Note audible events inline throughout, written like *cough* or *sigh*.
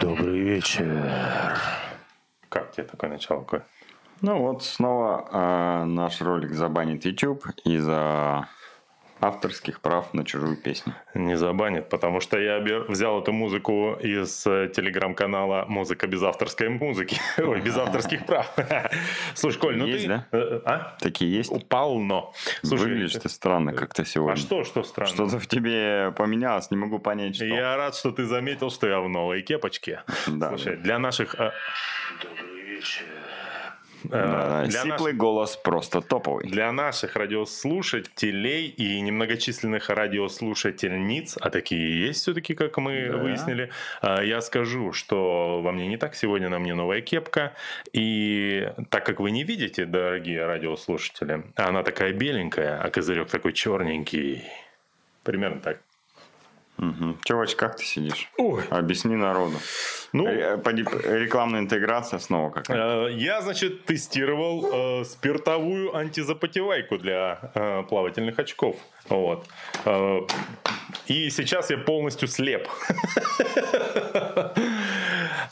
Добрый вечер. Как тебе такое начало? Ну вот снова э, наш ролик забанит YouTube из-за авторских прав на чужую песню. Не забанит, потому что я взял эту музыку из э, телеграм-канала «Музыка без авторской музыки». *laughs* Ой, без авторских прав. *laughs* Слушай, Коль, ну Есть, ты... да? э, А? Такие есть? Полно. Слушай, Выглядишь ты странно как-то сегодня. а что, что странно? Что-то в тебе поменялось, не могу понять, что. Я рад, что ты заметил, что я в новой кепочке. Да, Слушай, для наших... э, Добрый вечер. Да, Э, Для Сиплый наших- голос просто топовый. Для наших радиослушателей и немногочисленных радиослушательниц, а такие есть все-таки, как мы Да. выяснили, а, я скажу, что во мне не так. Сегодня на мне новая кепка. И так как вы не видите, дорогие радиослушатели, она такая беленькая, а козырек такой черненький. Примерно так. Угу. Че в очках ты сидишь? Ой. Объясни народу. Ну, Рекламная интеграция снова какая. Э, Я, значит, тестировал э, спиртовую антизапотевайку для э, плавательных очков. Вот. Э, и сейчас я полностью слеп.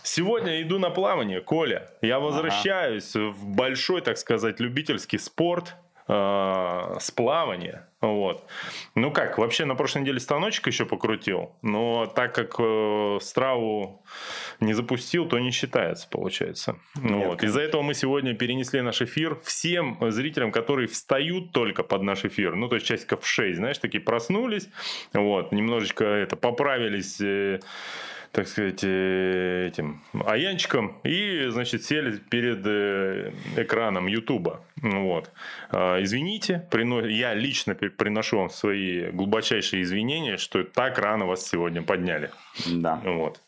Сегодня иду на плавание, Коля. Я возвращаюсь в большой, так сказать, любительский спорт с плавания. Вот. Ну как, вообще на прошлой неделе станочек еще покрутил, но так как э, страву не запустил, то не считается, получается. Ну Нет, вот. Из-за этого мы сегодня перенесли наш эфир всем зрителям, которые встают только под наш эфир, ну то есть часиков в 6, знаешь, такие проснулись, вот, немножечко это поправились, э, так сказать, э, этим аянчиком и, значит, сели перед э, экраном Ютуба. Вот. А, Извините, прино- я лично приношу вам свои глубочайшие извинения, что так рано вас сегодня подняли. Да. Вот.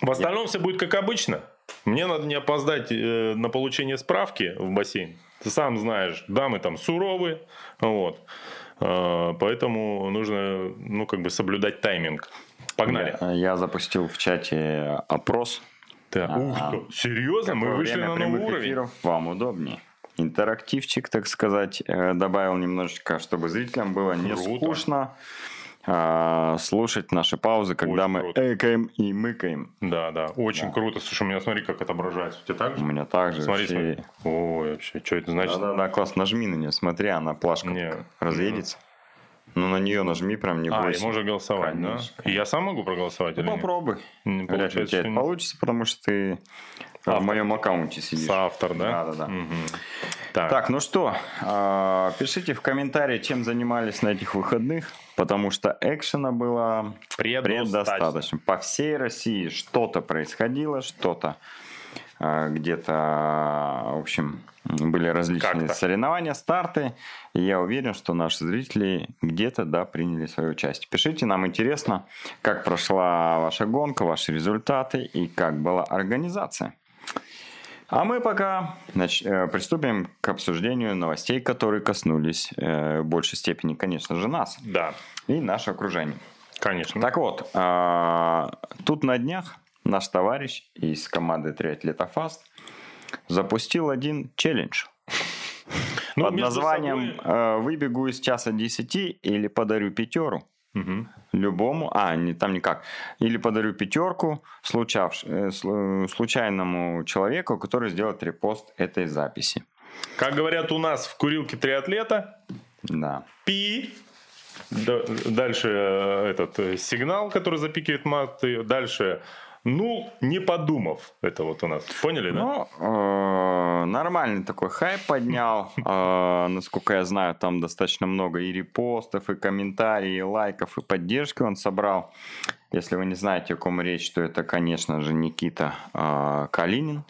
В остальном все будет как обычно. Мне надо не опоздать э, на получение справки в бассейн. Ты сам знаешь, дамы там суровые, вот. А, поэтому нужно, ну, как бы соблюдать тайминг. Погнали. Я, я запустил в чате опрос. Так, Ага. ух ты, серьезно? Мы вышли на новый уровень. эфиров вам удобнее. Интерактивчик, так сказать, э, добавил немножечко, чтобы зрителям было не Круто. скучно а, слушать наши паузы, когда Очень мы круто. экаем и мыкаем. Да, да, очень Да. круто. Слушай, у меня смотри, как отображается. У тебя так У же? меня также Смотри, вообще- смотри. Ой, вообще, что это значит? Да-да-да, класс, нажми на нее, смотри, она плашка Не. так разъедется. Ну, на нее нажми, прям не А, и бойся. можно голосовать, Конечно. да? И я сам могу проголосовать или Ну, нет? попробуй. Не Вряд ли у тебя это получится, потому что ты Автор. в моем аккаунте сидишь. Соавтор, да? Да-да-да. Мгм. Так. Так, ну что, а, пишите в комментарии, чем занимались на этих выходных, потому что экшена было Предостаточно. предостаточно. По всей России что-то происходило, что-то а, где-то, в общем, были различные Как-то. соревнования, старты. И я уверен, что наши зрители где-то, да, приняли свое участие. Пишите, нам интересно, как прошла ваша гонка, ваши результаты и как была организация. А мы пока нач- э, приступим к обсуждению новостей, которые коснулись э, в большей степени, конечно же, нас Да, и наше окружение. конечно. Так вот, а, тут на днях наш товарищ из команды Триатлета Фаст запустил один челлендж Ну, под названием собой- э, «Выбегу из часа 10 или подарю пятеру». Мгм. Любому, а, не, там никак. Или подарю пятерку случавш- э, слу- случайному человеку, который сделает репост этой записи. Как говорят у нас в курилке триатлета, Да. пи. Да- Дальше э, этот сигнал, который запикивает маты. Дальше, ну, не подумав. Это вот у нас. Поняли, да? Ну, э, нормальный такой хайп поднял. *laughs* Э, Насколько я знаю, там достаточно много и репостов, и комментариев, и лайков, и поддержки он собрал. Если вы не знаете, о ком речь, то это, конечно же, Никита э, Калинин.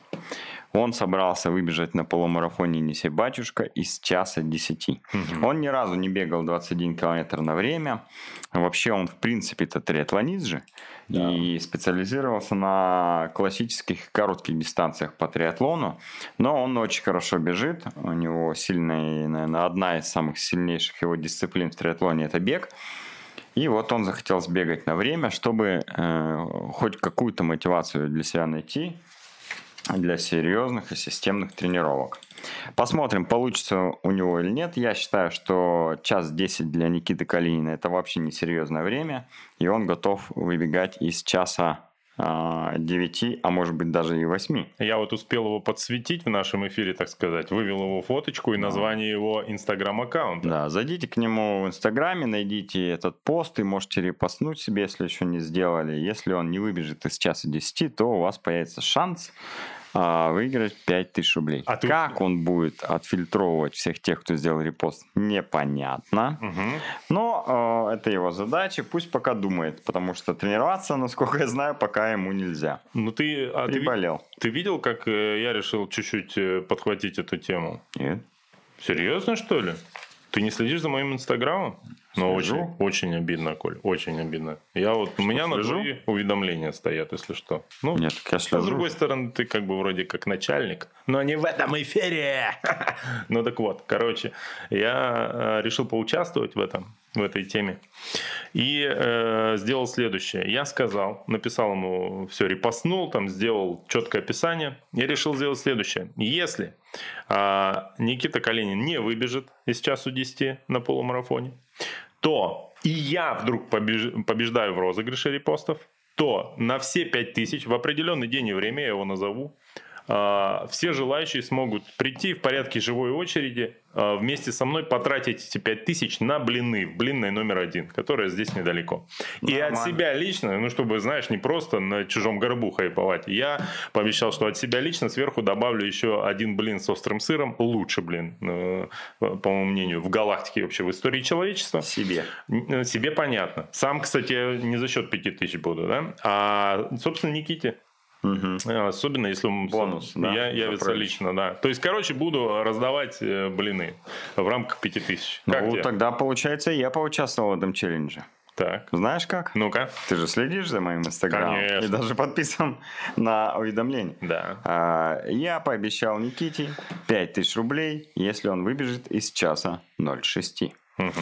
Он собрался выбежать на полумарафоне «Неси батюшка» из часа 10. Мгм. Он ни разу не бегал 21 километр на время. Вообще он, в принципе-то, триатлонист же. Да. И специализировался на классических коротких дистанциях по триатлону. Но он очень хорошо бежит. У него сильная, наверное, одна из самых сильнейших его дисциплин в триатлоне – это бег. И вот он захотел сбегать на время, чтобы э, хоть какую-то мотивацию для себя найти для серьезных и системных тренировок. Посмотрим, получится у него или нет. Я считаю, что час 10 для Никиты Калинина это вообще не серьезное время, и он готов выбегать из часа 9, а может быть даже и 8. Я вот успел его подсветить в нашем эфире, так сказать. Вывел его фоточку и название его инстаграм-аккаунта. Да, зайдите к нему в инстаграме, найдите этот пост и можете репостнуть себе, если еще не сделали. Если он не выбежит из часа 10, то у вас появится шанс а, выиграть 5000 рублей. А как ты... он будет отфильтровывать всех тех, кто сделал репост, непонятно. Угу. Но э, это его задача, пусть пока думает, потому что тренироваться, насколько я знаю, пока ему нельзя. Ну ты... А Приболел. Ты, ты видел, как э, я решил чуть-чуть э, подхватить эту тему? Нет. Серьезно, что ли? Ты не следишь за моим инстаграмом? Ну, очень, очень обидно, Коль, очень обидно. Я вот, что, у меня слежу? на твои уведомления стоят, если что. Ну, Нет, я слежу. А с другой стороны, ты как бы вроде как начальник, но не в этом эфире. *laughs* ну так вот, короче, я э, решил поучаствовать в этом, в этой теме. И э, сделал следующее. Я сказал, написал ему все, репостнул, там сделал четкое описание. Я решил сделать следующее. Если э, Никита Калинин не выбежит из часу 10 на полумарафоне, то и я вдруг побеж... побеждаю в розыгрыше репостов, то на все 5000 в определенный день и время, я его назову, все желающие смогут прийти в порядке живой очереди а, вместе со мной потратить эти 5000 на блины, в блинной номер один, которая здесь недалеко. Нормально. И от себя лично, ну, чтобы, знаешь, не просто на чужом горбу хайповать, я пообещал, что от себя лично сверху добавлю еще один блин с острым сыром, лучше блин, э, по моему мнению, в галактике вообще, в истории человечества. Себе. Э, себе понятно. Сам, кстати, не за счет 5000 буду, да? А, собственно, Никите. Угу. Особенно если он бонус да, я, явится лично, да. То есть, короче, буду раздавать э, блины в рамках 5000. Как ну, тебе? тогда, получается, я поучаствовал в этом челлендже. Так. Знаешь как? Ну-ка. Ты же следишь за моим инстаграмом. Конечно. И даже подписан на уведомления. Да. А, я пообещал Никите 5000 рублей, если он выбежит из часа 06. Угу.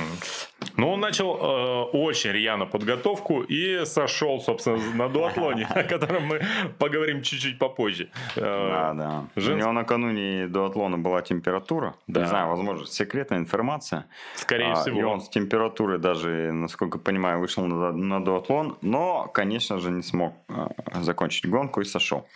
Ну, он начал э, очень рьяно подготовку и сошел, собственно, на дуатлоне, *laughs* о котором мы поговорим чуть-чуть попозже. Э, да, да. У него накануне дуатлона была температура. Не знаю, возможно, секретная информация. Скорее а, всего. И он с температурой даже, насколько понимаю, вышел на, дуатлон, но, конечно же, не смог э, закончить гонку и сошел.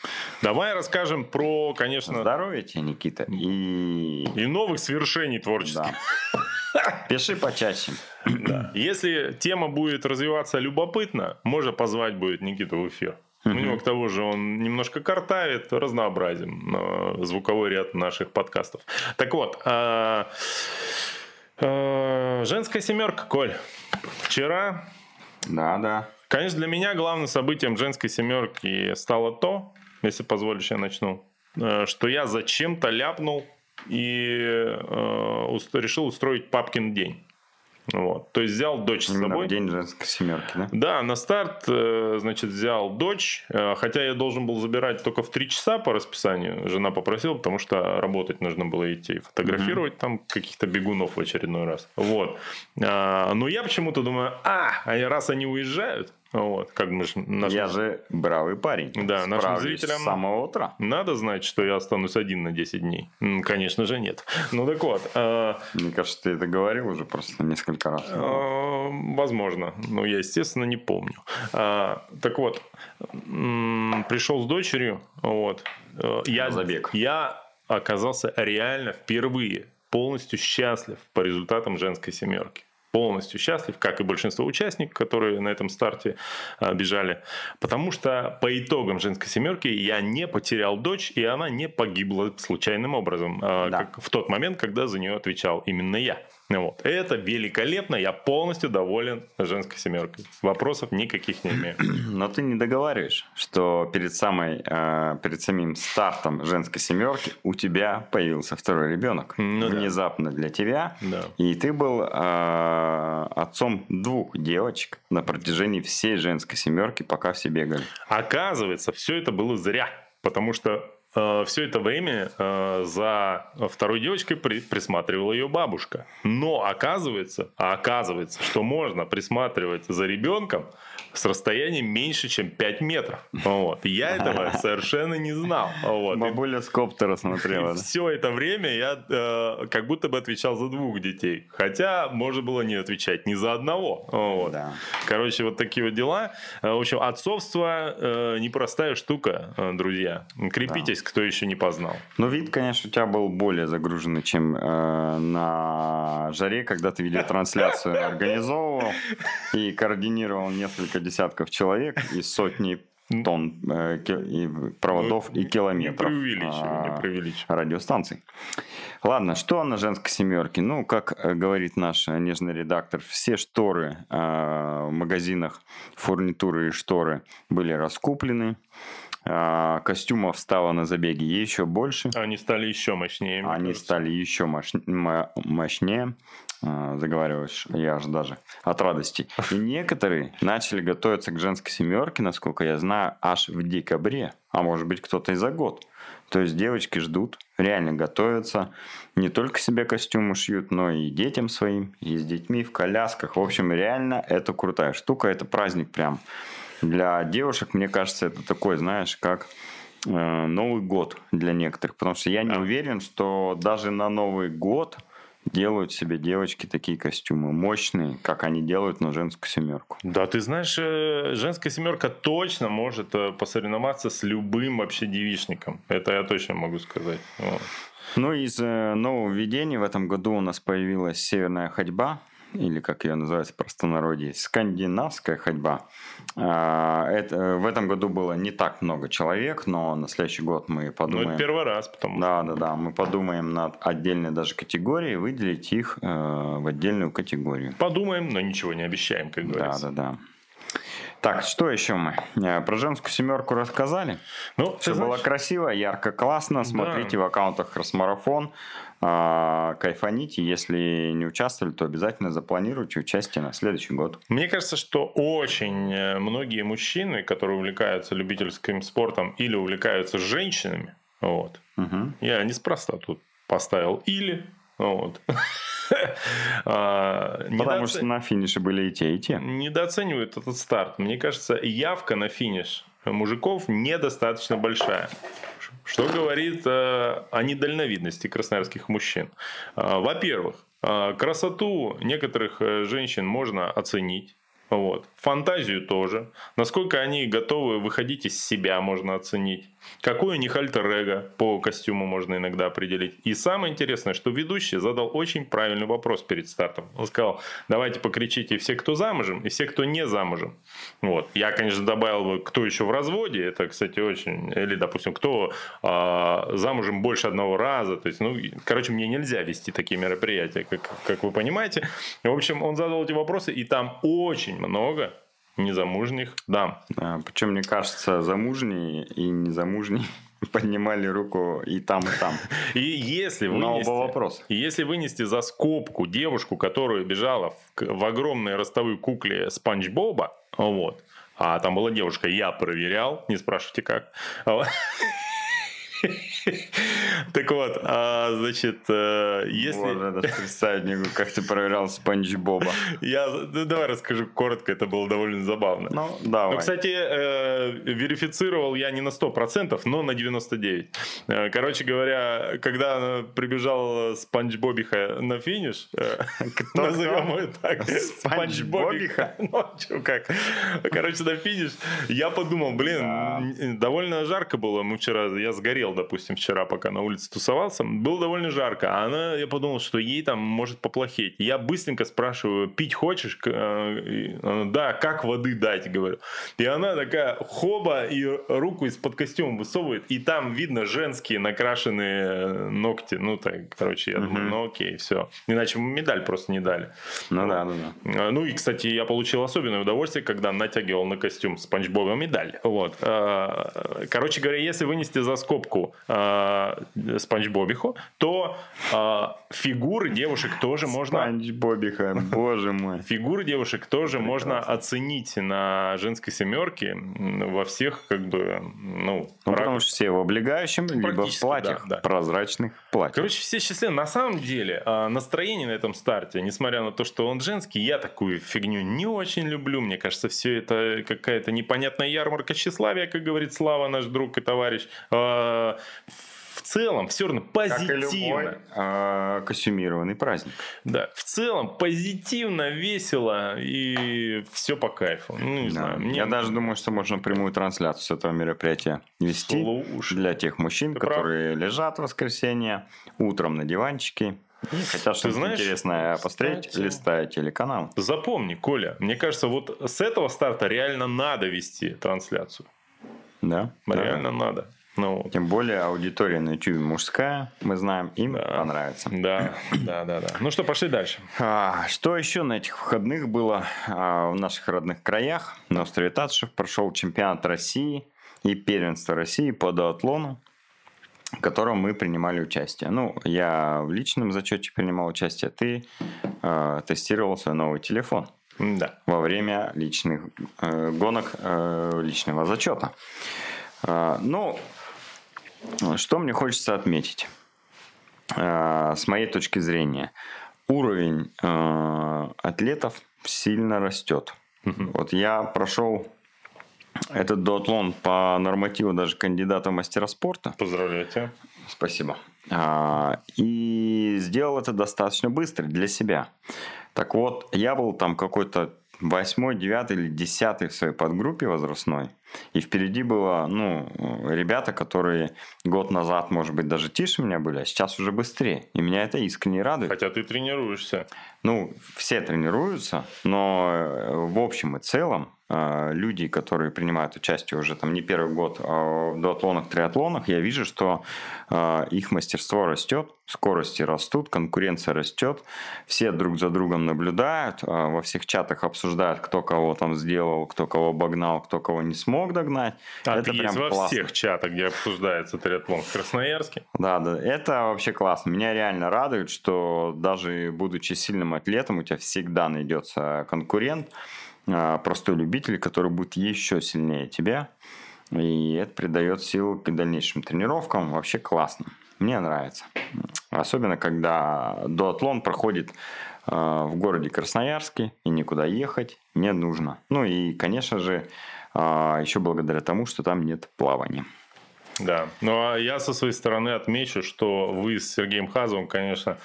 Давай расскажем про, конечно... Здоровья тебе, Никита. И... И новых свершений творческих. Да. *laughs* Пиши почаще. Да. Если тема будет развиваться любопытно, можно позвать будет Никиту в эфир. У него к тому же он немножко картавит, разнообразим э, звуковой ряд наших подкастов. Так вот, э, э, женская семерка, Коль. Вчера. Да, да. Конечно, для меня главным событием женской семерки стало то, если позволишь, я начну, что я зачем-то ляпнул и э, решил устроить папкин день. Вот. То есть взял дочь Именно с собой. В день женской семерки, да? Да, на старт, э, значит, взял дочь. Э, хотя я должен был забирать только в 3 часа по расписанию. Жена попросила, потому что работать нужно было идти. Фотографировать угу. там каких-то бегунов в очередной раз. Вот. А, но я почему-то думаю, а, раз они уезжают, вот, как мы нашим... Я же бравый парень. Да, нашим зрителям... С самого утра. Надо знать, что я останусь один на 10 дней. Конечно же, нет. Ну, так вот. Э... Мне кажется, ты это говорил уже просто несколько раз. Э, возможно. Но я, естественно, не помню. Э, так вот. Пришел с дочерью. Вот. Э, я, Забег. Я оказался реально впервые полностью счастлив по результатам женской семерки полностью счастлив, как и большинство участников, которые на этом старте а, бежали. Потому что по итогам женской семерки я не потерял дочь, и она не погибла случайным образом, а, да. как в тот момент, когда за нее отвечал именно я. Вот. Это великолепно, я полностью доволен женской семеркой. Вопросов никаких не имею. *clears throat* Но ты не договариваешь, что перед, самой, э, перед самим стартом женской семерки у тебя появился второй ребенок. Ну, Внезапно да. для тебя. Да. И ты был э, отцом двух девочек на протяжении всей женской семерки, пока все бегали. Оказывается, все это было зря. Потому что все это время э, за второй девочкой при, присматривала ее бабушка. Но оказывается, а оказывается, что можно присматривать за ребенком с расстоянием меньше, чем 5 метров. Вот. Я этого *laughs* совершенно не знал. Вот. Бабуля с коптера смотрела. Все это время я э, как будто бы отвечал за двух детей. Хотя можно было не отвечать ни за одного. Вот. Да. Короче, вот такие вот дела. Э, в общем, отцовство э, непростая штука, э, друзья. Крепитесь, да. кто еще не познал. Ну, вид, конечно, у тебя был более загруженный, чем э, на жаре, когда ты видеотрансляцию *laughs* организовывал и координировал несколько десятков человек и сотни тонн э, и проводов ну, и километров. Не преувеличивай, не преувеличивай. Радиостанций. Ладно, что на женской семерке? Ну, как э, говорит наш нежный редактор, все шторы э, в магазинах, фурнитуры и шторы были раскуплены. Э, костюмов стало на забеге еще больше. Они стали еще мощнее. Они кажется. стали еще мощнее. А, заговариваешь, я аж даже от радости. И некоторые начали готовиться к женской семерке, насколько я знаю, аж в декабре, а может быть кто-то и за год. То есть девочки ждут, реально готовятся, не только себе костюмы шьют, но и детям своим, и с детьми в колясках. В общем, реально это крутая штука, это праздник прям. Для девушек, мне кажется, это такой, знаешь, как э, Новый год для некоторых, потому что я не уверен, что даже на Новый год – делают себе девочки такие костюмы мощные, как они делают на женскую семерку. Да, ты знаешь, э, женская семерка точно может э, посоревноваться с любым вообще девичником. Это я точно могу сказать. Вот. Ну, из э, нововведений в этом году у нас появилась северная ходьба или как ее называется в простонародье, скандинавская ходьба. А, это, в этом году было не так много человек, но на следующий год мы подумаем... Ну, это первый раз, потому Да, да, да. Мы подумаем над отдельной даже категорией, выделить их э, в отдельную категорию. Подумаем, но ничего не обещаем, как говорится. Да, да, да. Так, что еще мы? Э, про женскую семерку рассказали. Ну, Все было красиво, ярко, классно. Смотрите да. в аккаунтах Красмарафон. А, кайфаните. Если не участвовали, то обязательно запланируйте участие на следующий год. Мне кажется, что очень э, многие мужчины, которые увлекаются любительским спортом или увлекаются женщинами, вот, угу. я неспроста тут поставил или, вот. *laughs* *laughs* А, Потому что на финише были и те, и те. Недооценивают этот старт. Мне кажется, явка на финиш мужиков недостаточно большая. Что говорит э, о недальновидности красноярских мужчин? Э, во-первых, э, красоту некоторых женщин можно оценить. Вот. Фантазию тоже. Насколько они готовы выходить из себя, можно оценить. Какой у них альтер по костюму можно иногда определить. И самое интересное, что ведущий задал очень правильный вопрос перед стартом. Он сказал, давайте покричите все, кто замужем, и все, кто не замужем. Вот. Я, конечно, добавил кто еще в разводе. Это, кстати, очень... Или, допустим, кто э, замужем больше одного раза. То есть, ну, короче, мне нельзя вести такие мероприятия, как, как вы понимаете. В общем, он задал эти вопросы, и там очень много незамужних дам. Да, причем, мне кажется, замужние и незамужние *laughs* поднимали руку и там, и там. *laughs* И если вынести, оба вопроса. если вынести за скобку девушку, которая бежала в, в огромной ростовой кукле Спанч Боба, вот, а там была девушка, я проверял, не спрашивайте как. *laughs* *laughs* Так вот, а, значит, э, если... Можно даже представить не как ты проверял Спанч Боба. *laughs* Я, ну, давай расскажу коротко, это было довольно забавно. Ну, давай. Ну, кстати, э, верифицировал я не на 100%, но на 99%. Э, короче говоря, когда она прибежала Спанч Бобиха на финиш, *laughs* Кто назовем ее так, Спанч Бобиха, ну, что как. Короче, на финиш, я подумал, блин, довольно жарко было, мы вчера, я сгорел сидел, допустим, вчера, пока на улице тусовался, было довольно жарко, а она, я подумал, что ей там может поплохеть. Я быстренько спрашиваю, пить хочешь? Она, да, как воды дать, говорю. И она такая, хоба, и руку из-под костюма высовывает, и там видно женские накрашенные ногти. Ну, так, короче, я угу. думаю, ну окей, все. Иначе медаль просто не дали. Ну да, да, да. Ну и, кстати, я получил особенное удовольствие, когда натягивал на костюм Спанч Боба медаль. Вот. А, короче говоря, если вынести за скобку Бобиху, э, Спанч Бобиху, то э, фигуры девушек тоже можно... Спанч Бобиха, боже мой. *laughs* Фигуры девушек тоже можно оценить на женской семерке во всех, как бы, ну... Ну, потому что все в облегающем, либо в платьях, да, да. прозрачных платьях. Короче, все счастливы. На самом деле, а, настроение на этом старте, несмотря на то, что он женский, я такую фигню не очень люблю. Мне кажется, все это какая-то непонятная ярмарка тщеславия, как говорит Слава, наш друг и товарищ. В целом, все равно Как и позитивно. любой э, костюмированный праздник. Да, в целом позитивно, весело и все по кайфу. Ну, не Да. знаю. Мне Я даже думаю, что можно прямую трансляцию с этого мероприятия вести Слушай. для тех мужчин, которые лежат в воскресенье утром на диванчике и хотят что-то знаешь, интересное посмотреть, кстати, листая телеканал. Запомни, Коля, мне кажется, вот с этого старта реально надо вести трансляцию. Да? Да. Реально надо. Ну. Тем более аудитория на YouTube мужская, мы знаем, им Да. понравится. Да, да, да, да. Ну что, пошли дальше. А, что еще на этих выходных было а, в наших родных краях? На острове Татышев прошел чемпионат России и первенство России по дуатлону, в котором мы принимали участие. Ну, я в личном зачете принимал участие, ты а, тестировал свой новый телефон Да. во время личных э, гонок э, личного зачета. А, ну, что мне хочется отметить? А, с моей точки зрения, уровень э, атлетов сильно растет. Вот я прошел этот дуатлон по нормативу даже кандидата в мастера спорта. Поздравляю тебя. Спасибо. А, И сделал это достаточно быстро для себя. Так вот, я был там какой-то восьмой, девятый или десятый в своей подгруппе возрастной. И впереди было, ну, ребята, которые год назад, может быть, даже тише меня были, а сейчас уже быстрее. И меня это искренне радует. Хотя ты тренируешься. Ну, все тренируются, но э, в общем и целом люди, которые принимают участие уже там не первый год а в дуатлонах, триатлонах, я вижу, что э, их мастерство растет, скорости растут, конкуренция растет, все друг за другом наблюдают, во всех чатах обсуждают, кто кого там сделал, кто кого обогнал, кто кого не смог догнать. А это есть во классно. всех чатах, где обсуждается триатлон в Красноярске? Да, да, это вообще классно. Меня реально радует, что даже будучи сильным атлетом, у тебя всегда найдется конкурент, а, простой любитель, который будет еще сильнее тебя. И это придает силу к дальнейшим тренировкам. Вообще классно. Мне нравится. Особенно, когда дуатлон проходит а, в городе Красноярске, и никуда ехать не нужно. Ну и, конечно же, а, еще благодаря тому, что там нет плавания. Да. Ну, а я со своей стороны отмечу, что вы с Сергеем Хазовым, конечно,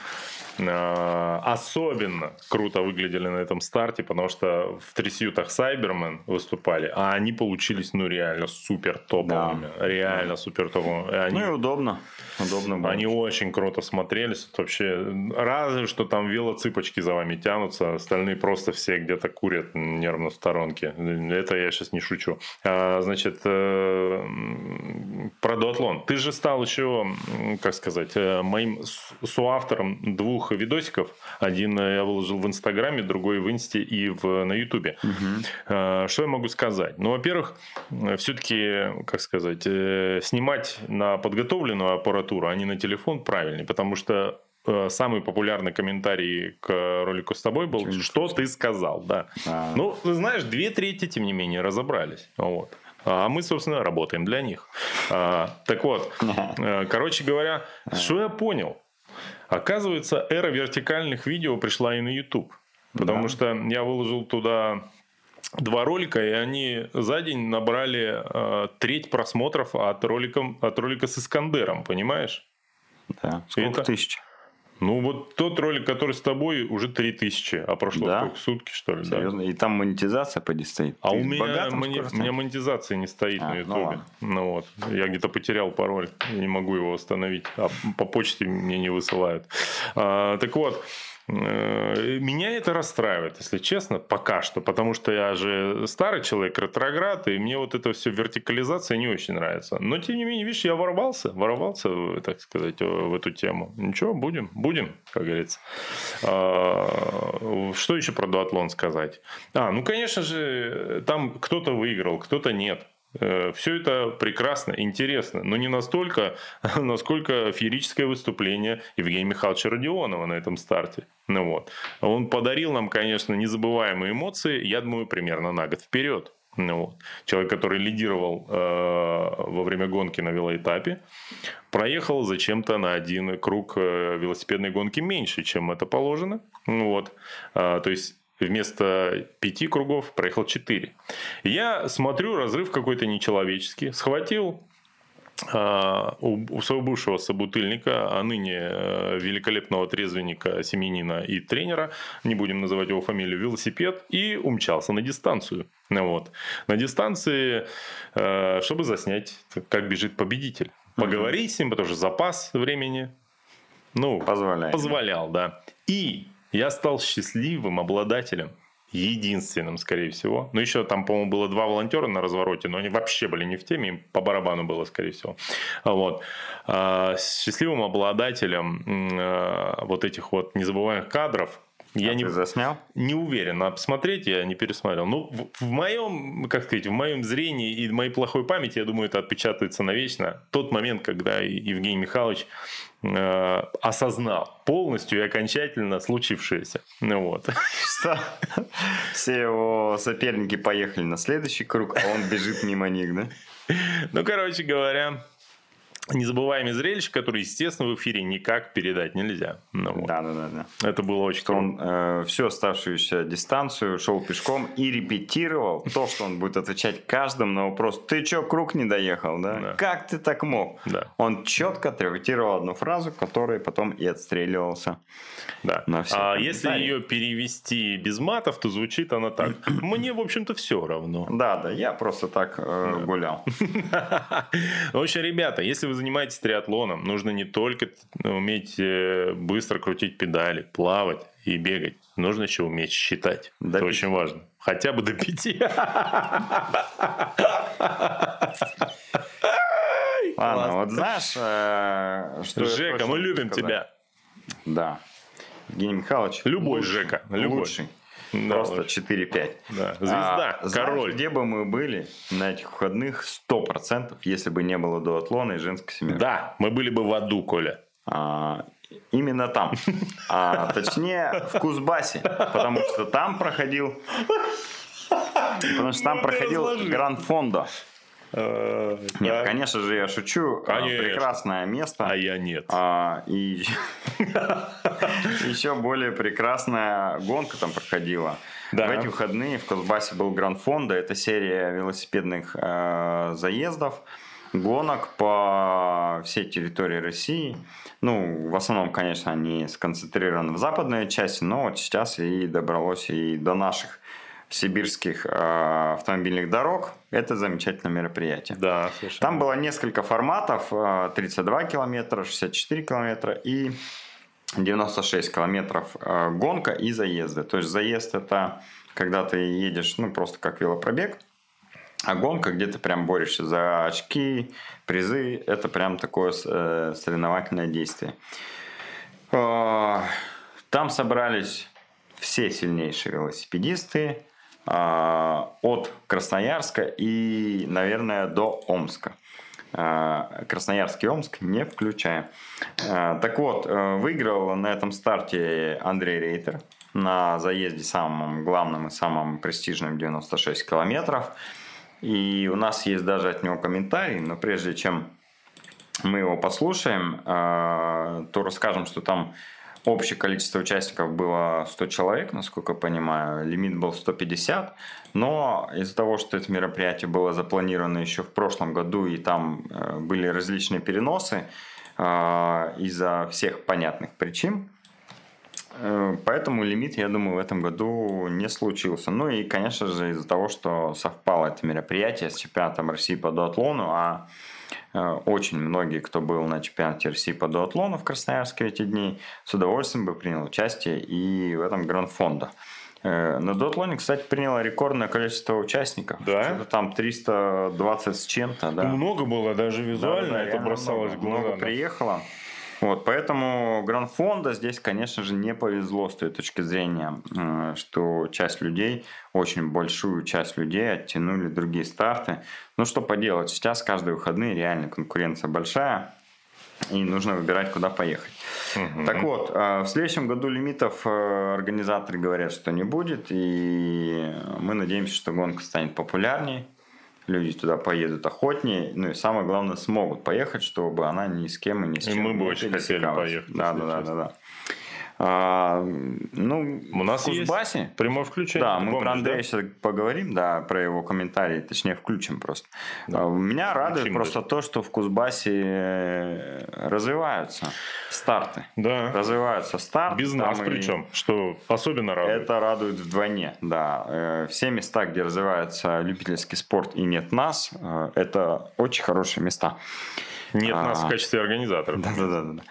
э, особенно круто выглядели на этом старте, потому что в трясютах Сайбермен выступали, а они получились, ну, реально супер топовыми. Реально супер топовыми. Они, Ну и удобно. Удобно было. они очень круто смотрелись. Вот Вообще, разве что там велоцыпочки за вами тянутся, остальные просто все где-то курят нервно в сторонке. Это я сейчас не шучу. А, значит, э, про дуатлон. Ты же стал еще, как сказать, э, моим соавтором двух видосиков. Один э, я выложил в Инстаграме, другой в Инсте и в, на Ютубе. Э, Что я могу сказать? Ну, во-первых, все-таки, как сказать, снимать на подготовленную аппаратуру, а не на телефон правильнее, потому что самый популярный комментарий к ролику с тобой был, не что ты сказал, да. А, Ну, знаешь, две трети, тем не менее, разобрались. Вот. А мы, собственно, работаем для них. А, так вот, э, короче говоря, что я понял? Оказывается, эра вертикальных видео пришла и на YouTube. Потому Да. что я выложил туда два ролика, и они за день набрали э, треть просмотров от ролика, от ролика с Искандером, понимаешь? да. Сколько это- тысяч? Ну, вот тот ролик, который с тобой, уже 3000, а прошло Да? сколько? Сутки, что ли? да? Серьезно? И там монетизация поди стоит. А Ты у меня, мони- у меня монетизация не стоит А, на ну Ютубе. ладно. Ну, вот. Я где-то потерял пароль. Не могу его восстановить. А по почте мне не высылают. А, так вот. Э, Меня это расстраивает, если честно, пока что, потому что я же старый человек, ретроград, и мне вот это все вертикализация не очень нравится. Но, тем не менее, видишь, я ворвался, ворвался, так сказать, э, в эту тему. Ничего, будем, будем, как говорится. А, Что еще про дуатлон сказать? А, ну, конечно же, там кто-то выиграл, кто-то нет. Э, Все это прекрасно, интересно, но не настолько, *laughs* насколько феерическое выступление Евгения Михайловича Родионова на этом старте. Ну вот. Он подарил нам, конечно, незабываемые эмоции, я думаю, примерно на год вперед. Ну, вот. Человек, который лидировал э, во время гонки на велоэтапе, проехал зачем-то на один круг э, велосипедной гонки меньше, чем это положено. Ну, вот. Э, то есть вместо пяти кругов проехал четыре. Я смотрю, разрыв какой-то нечеловеческий. Схватил а, у своего бывшего собутыльника, а ныне э, великолепного трезвенника, семенина и тренера, не будем называть его фамилию, велосипед, и умчался на дистанцию. Вот. На дистанции, э, чтобы заснять, как бежит победитель. Поговорить с ним, потому что запас времени ну, Позволяет. позволял, да. И я стал счастливым обладателем единственным, скорее всего. Ну, еще там, по-моему, было два волонтера на развороте, но они вообще были не в теме, им по барабану было, скорее всего. Вот. А, счастливым обладателем а, вот этих вот незабываемых кадров я а не, ты заснял? не уверен, надо посмотреть, я не пересмотрел. Ну, в, в моем, как сказать, в моем зрении и моей плохой памяти, я думаю, это отпечатается навечно. Тот момент, когда Евгений Михайлович э, осознал полностью и окончательно случившееся. Ну вот. Что? Все его соперники поехали на следующий круг, а он бежит мимо них, да? Ну, короче говоря, незабываемое зрелище, которое, естественно, в эфире никак передать нельзя. Ну, вот. Да, да, да, да. Это было очень Что круто. он э, всю оставшуюся дистанцию шел пешком и репетировал то, что он будет отвечать каждому на вопрос. Ты чё, круг не доехал, да? Да. Как ты так мог? Да. Он четко отрепетировал одну фразу, которой потом и отстреливался. Да. на все А если ее перевести без матов, то звучит она так. *clears throat* Мне, в общем-то, все равно. Да, да, я просто так э, гулял. *laughs* В общем, ребята, если вы занимаетесь триатлоном, нужно не только уметь э, быстро крутить педали, плавать и бегать. Нужно еще уметь считать. До Это пяти. очень важно. Хотя бы до пяти. *laughs* Ладно, вот знаешь, э, что Жека, мы любим тебя. Да. Евгений Михайлович. Любой лучший, Жека, любой. Лучший. Да, Просто очень. 4-5. Да, Звезда, А, знаешь, король. где бы мы были на этих выходных 100%, если бы не было дуатлона и женской семерки? Да, мы были бы в аду, Коля. А, именно там. А, точнее, в Кузбассе. Потому что там проходил... Потому что там Ну, проходил. Гранд Фондо. Э, Нет, конечно же, я шучу. А. Прекрасное место. А я нет. А, и *laughs* еще более прекрасная гонка там проходила. Да. В эти выходные в Кузбассе был Гранд Фонда. Это серия велосипедных э, заездов, гонок по всей территории России. Ну, в основном, конечно, они сконцентрированы в западной части, но вот сейчас и добралось и до наших сибирских э, автомобильных дорог. Это замечательное мероприятие. Да, совершенно. Там было несколько форматов. э, 32 километра, 64 километра и 96 километров э, гонка и заезды. То есть заезд это когда ты едешь, ну, просто как велопробег, а гонка, где ты прям борешься за очки, призы, это прям такое э, соревновательное действие. Э, Там собрались все сильнейшие велосипедисты от Красноярска и, наверное, до Омска. Э, Красноярск и Омск не включая. Э, Так вот, э, выиграл на этом старте Андрей Рейтер на заезде самым главным и самым престижным 96 километров. И у нас есть даже от него комментарий, но прежде чем мы его послушаем, э, то расскажем, что там общее количество участников было 100 человек, насколько я понимаю, лимит был 150, но из-за того, что это мероприятие было запланировано еще в прошлом году, и там э, были различные переносы э, из-за всех понятных причин, Э, Поэтому лимит, я думаю, в этом году не случился. Ну и, конечно же, из-за того, что совпало это мероприятие с чемпионатом России по дуатлону, а очень многие, кто был на чемпионате России по дуатлону в Красноярске в эти дни, с удовольствием бы принял участие и в этом гранд-фонда. Э, На дуатлоне, кстати, приняло рекордное количество участников. Да? Там 320 с чем-то, да. Много было, даже визуально Да, да, это бросалось в много. глаза. Много да. приехало. Вот, поэтому Гранд-фонда здесь, конечно же, не повезло с той точки зрения, что часть людей, очень большую часть людей оттянули другие старты. Ну, что поделать, сейчас каждые выходные реально конкуренция большая, и нужно выбирать, куда поехать. Угу. Так вот, а, в следующем году лимитов э, организаторы говорят, что не будет, и мы надеемся, что гонка станет популярнее, люди туда поедут охотнее, ну и самое главное, смогут поехать, чтобы она ни с кем и ни с чем и мы бы очень хотели поехать. Да, да, да, да, да. А, ну, у нас в Кузбассе есть прямое включение. Да, мы помнишь, про Андрея да? сейчас поговорим, да, про его комментарии, точнее включим просто. Да. А, меня радует включим просто даже. то, что в Кузбассе э, развиваются старты. Да. Развиваются старты. Без нас причем, что особенно радует. Это радует вдвойне, да. Э, все места, где развивается любительский спорт и нет нас, э, это очень хорошие места. Нет а, нас в качестве организаторов. Да, да, да, да.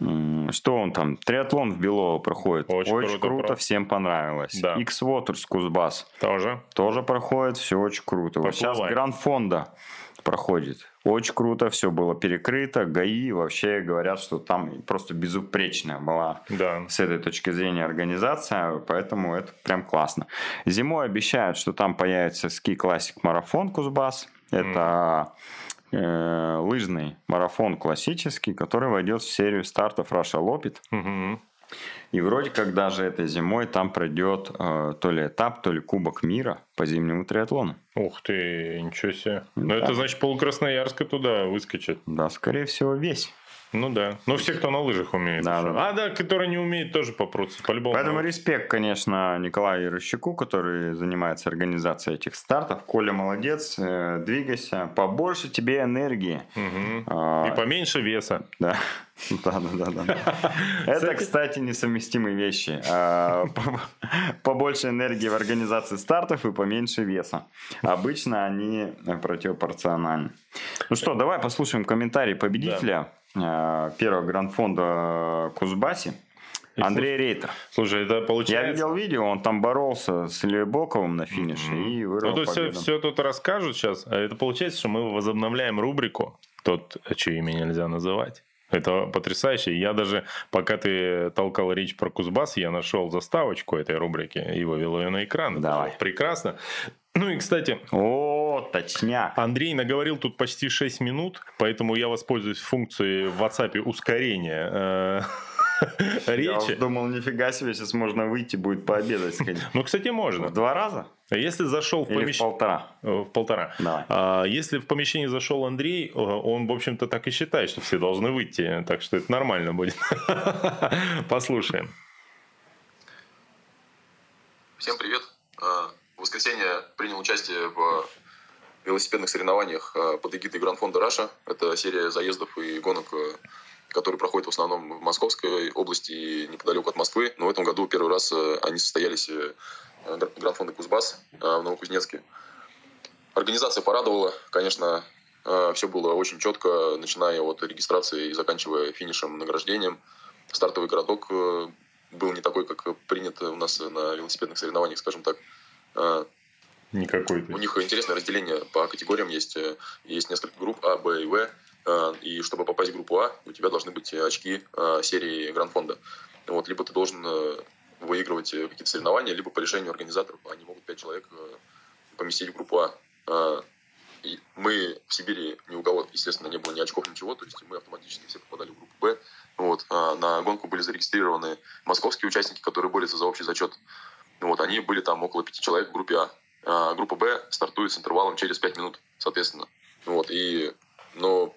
Что он там? Триатлон в Белово проходит. Очень, очень круто, круто, всем понравилось. Да. X-Waters Кузбасс. Тоже. Тоже проходит, все очень круто. Вот сейчас Гранд Фонда проходит. Очень круто, все было перекрыто. ГАИ вообще говорят, что там просто безупречная была да. с этой точки зрения организация, поэтому это прям классно. Зимой обещают, что там появится ски классик марафон Кузбасс. Это mm э, лыжный марафон классический, который войдет в серию стартов Russia Lopit. Угу. И вроде как даже этой зимой там пройдет э, то ли этап, то ли Кубок мира по зимнему триатлону. Ух ты, ничего себе. Ну, да. это значит полкрасноярска туда выскочит. Да, скорее всего, весь. Ну да. Но все, кто на лыжах умеет. Да, да. А, да, которые не умеют, тоже попрутся. По-любому. Поэтому респект, конечно, Николаю Ярощуку, который занимается организацией этих стартов. Коля молодец, э, двигайся. Побольше тебе энергии. Угу. А, И поменьше веса. Да. *laughs* Да, да, да, да. *laughs* Это, кстати, несовместимые вещи. А, *laughs* побольше энергии в организации стартов и поменьше веса. Обычно они противопорциональны. Ну что, давай послушаем комментарий победителя. Э, первого гранд-фонда Кузбассе. Андрей Рейтер. Слушай, это получается... Я видел видео, он там боролся с Ильей Боковым на финише mm-hmm. и вырвал ну, то все, все тут расскажут сейчас. А это получается, что мы возобновляем рубрику. Тот, чье имя нельзя называть. Это потрясающе. Я даже, пока ты толкал речь про Кузбасс, я нашел заставочку этой рубрики и вывел ее на экран. Давай. Прекрасно. Ну и, кстати... О, точняк. Андрей наговорил тут почти 6 минут, поэтому я воспользуюсь функцией в WhatsApp ускорения э, *laughs* речи. Я думал, нифига себе, сейчас можно выйти, будет пообедать сходить. Ну, кстати, можно. В два раза? Если зашел в помещение... в полтора. Э, в полтора. Давай. А, если в помещение зашел Андрей, э, он, в общем-то, так и считает, что все должны выйти. Так что это нормально будет. *laughs* Послушаем. Всем привет. В воскресенье принял участие в велосипедных соревнованиях э, под эгидой Гранд-фонда «Раша». Это серия заездов и гонок, э, которые проходят в основном в Московской области и неподалеку от Москвы. Но в этом году первый раз э, они состоялись Гранд-фонда «Кузбасс» в Новокузнецке. Организация порадовала. Конечно, все было очень четко, начиная от регистрации и заканчивая финишем награждением. Стартовый городок был не такой, как принято у нас на велосипедных соревнованиях, скажем так. А, Никакой. У них интересное разделение по категориям есть. Э, есть несколько групп А, Б и В. А, и чтобы попасть в группу А, у тебя должны быть очки а, серии Гранд-фонда. Вот, либо ты должен э, выигрывать э, какие-то соревнования, либо по решению организаторов они могут пять человек поместить в группу А. И мы в Сибири ни у кого, естественно, не было ни очков, ничего, то есть мы автоматически все попадали в группу Б. Вот. А на гонку были зарегистрированы московские участники, которые борются за общий зачет. Вот, они были там около пяти человек в группе А. а группа Б стартует с интервалом через пять минут, соответственно. Вот, и, но